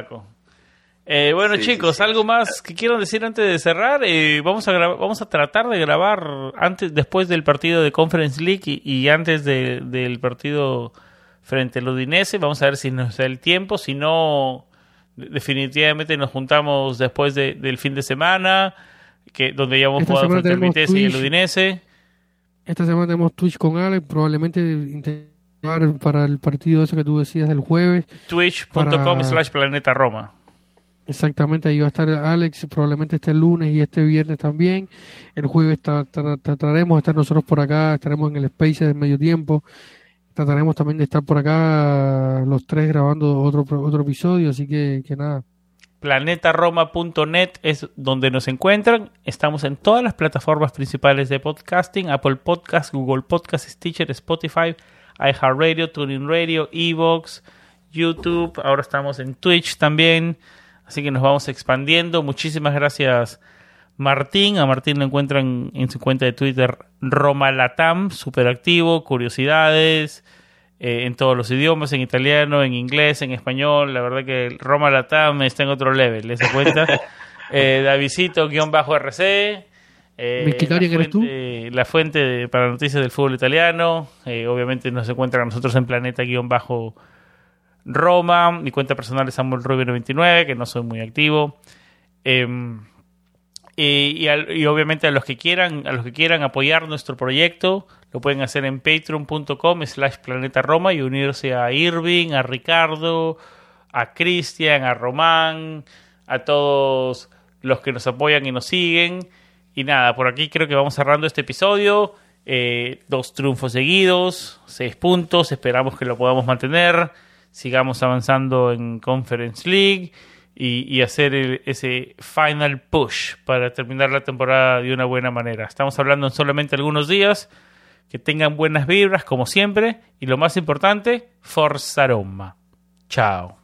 Eh, bueno, Sí, chicos, sí, sí. algo más que quieran decir antes de cerrar. Eh, vamos a vamos a tratar de grabar antes, después del partido de Conference League y, y antes de- del partido frente al Udinese. Vamos a ver si nos da el tiempo. Si no, de- definitivamente nos juntamos después de- del fin de semana, que donde ya hemos Esta jugado semana frente al Vitesse y el Twitch. Udinese. Esta semana tenemos Twitch con Alex probablemente intentar para el partido ese que tú decías del jueves Twitch.com slash Planeta Roma. Exactamente, ahí va a estar Alex, probablemente este lunes y este viernes también. El jueves tra- tra- trataremos de estar nosotros por acá, estaremos en el Space del medio tiempo. Trataremos también de estar por acá los tres grabando otro, otro episodio, así que, que nada. planetaroma.net es donde nos encuentran. Estamos en todas las plataformas principales de podcasting: Apple Podcast, Google Podcast, Stitcher, Spotify, iHeartRadio, TuneIn Radio, Evox, YouTube. Ahora estamos en Twitch también. Así que nos vamos expandiendo. Muchísimas gracias, Martín. A Martín lo encuentran en su cuenta de Twitter Romalatam, súper activo, curiosidades eh, en todos los idiomas, en italiano, en inglés, en español. La verdad que Roma Latam está en otro level, ¿les cuenta? eh, Davidito-RC. Eh, Mkhitaryan, la ¿eres tú? fuente, la fuente de- para noticias del fútbol italiano. Eh, obviamente nos encuentran a nosotros en Planeta-Roma. Mi cuenta personal es Samuel Rubio 99, que no soy muy activo. Em, y, al- y obviamente a los que quieran a los que quieran apoyar nuestro proyecto lo pueden hacer en patreon.com slash planeta roma y unirse a Irving a Ricardo a Cristian a Román a todos los que nos apoyan y nos siguen. Y nada por aquí creo que vamos cerrando este episodio. Eh, dos triunfos seguidos seis puntos esperamos que lo podamos mantener. Sigamos avanzando en Conference League y, hacer el- ese final push para terminar la temporada de una buena manera. Estamos hablando en solamente algunos días. Que tengan buenas vibras, como siempre. Y lo más importante, Forza Roma. Chao.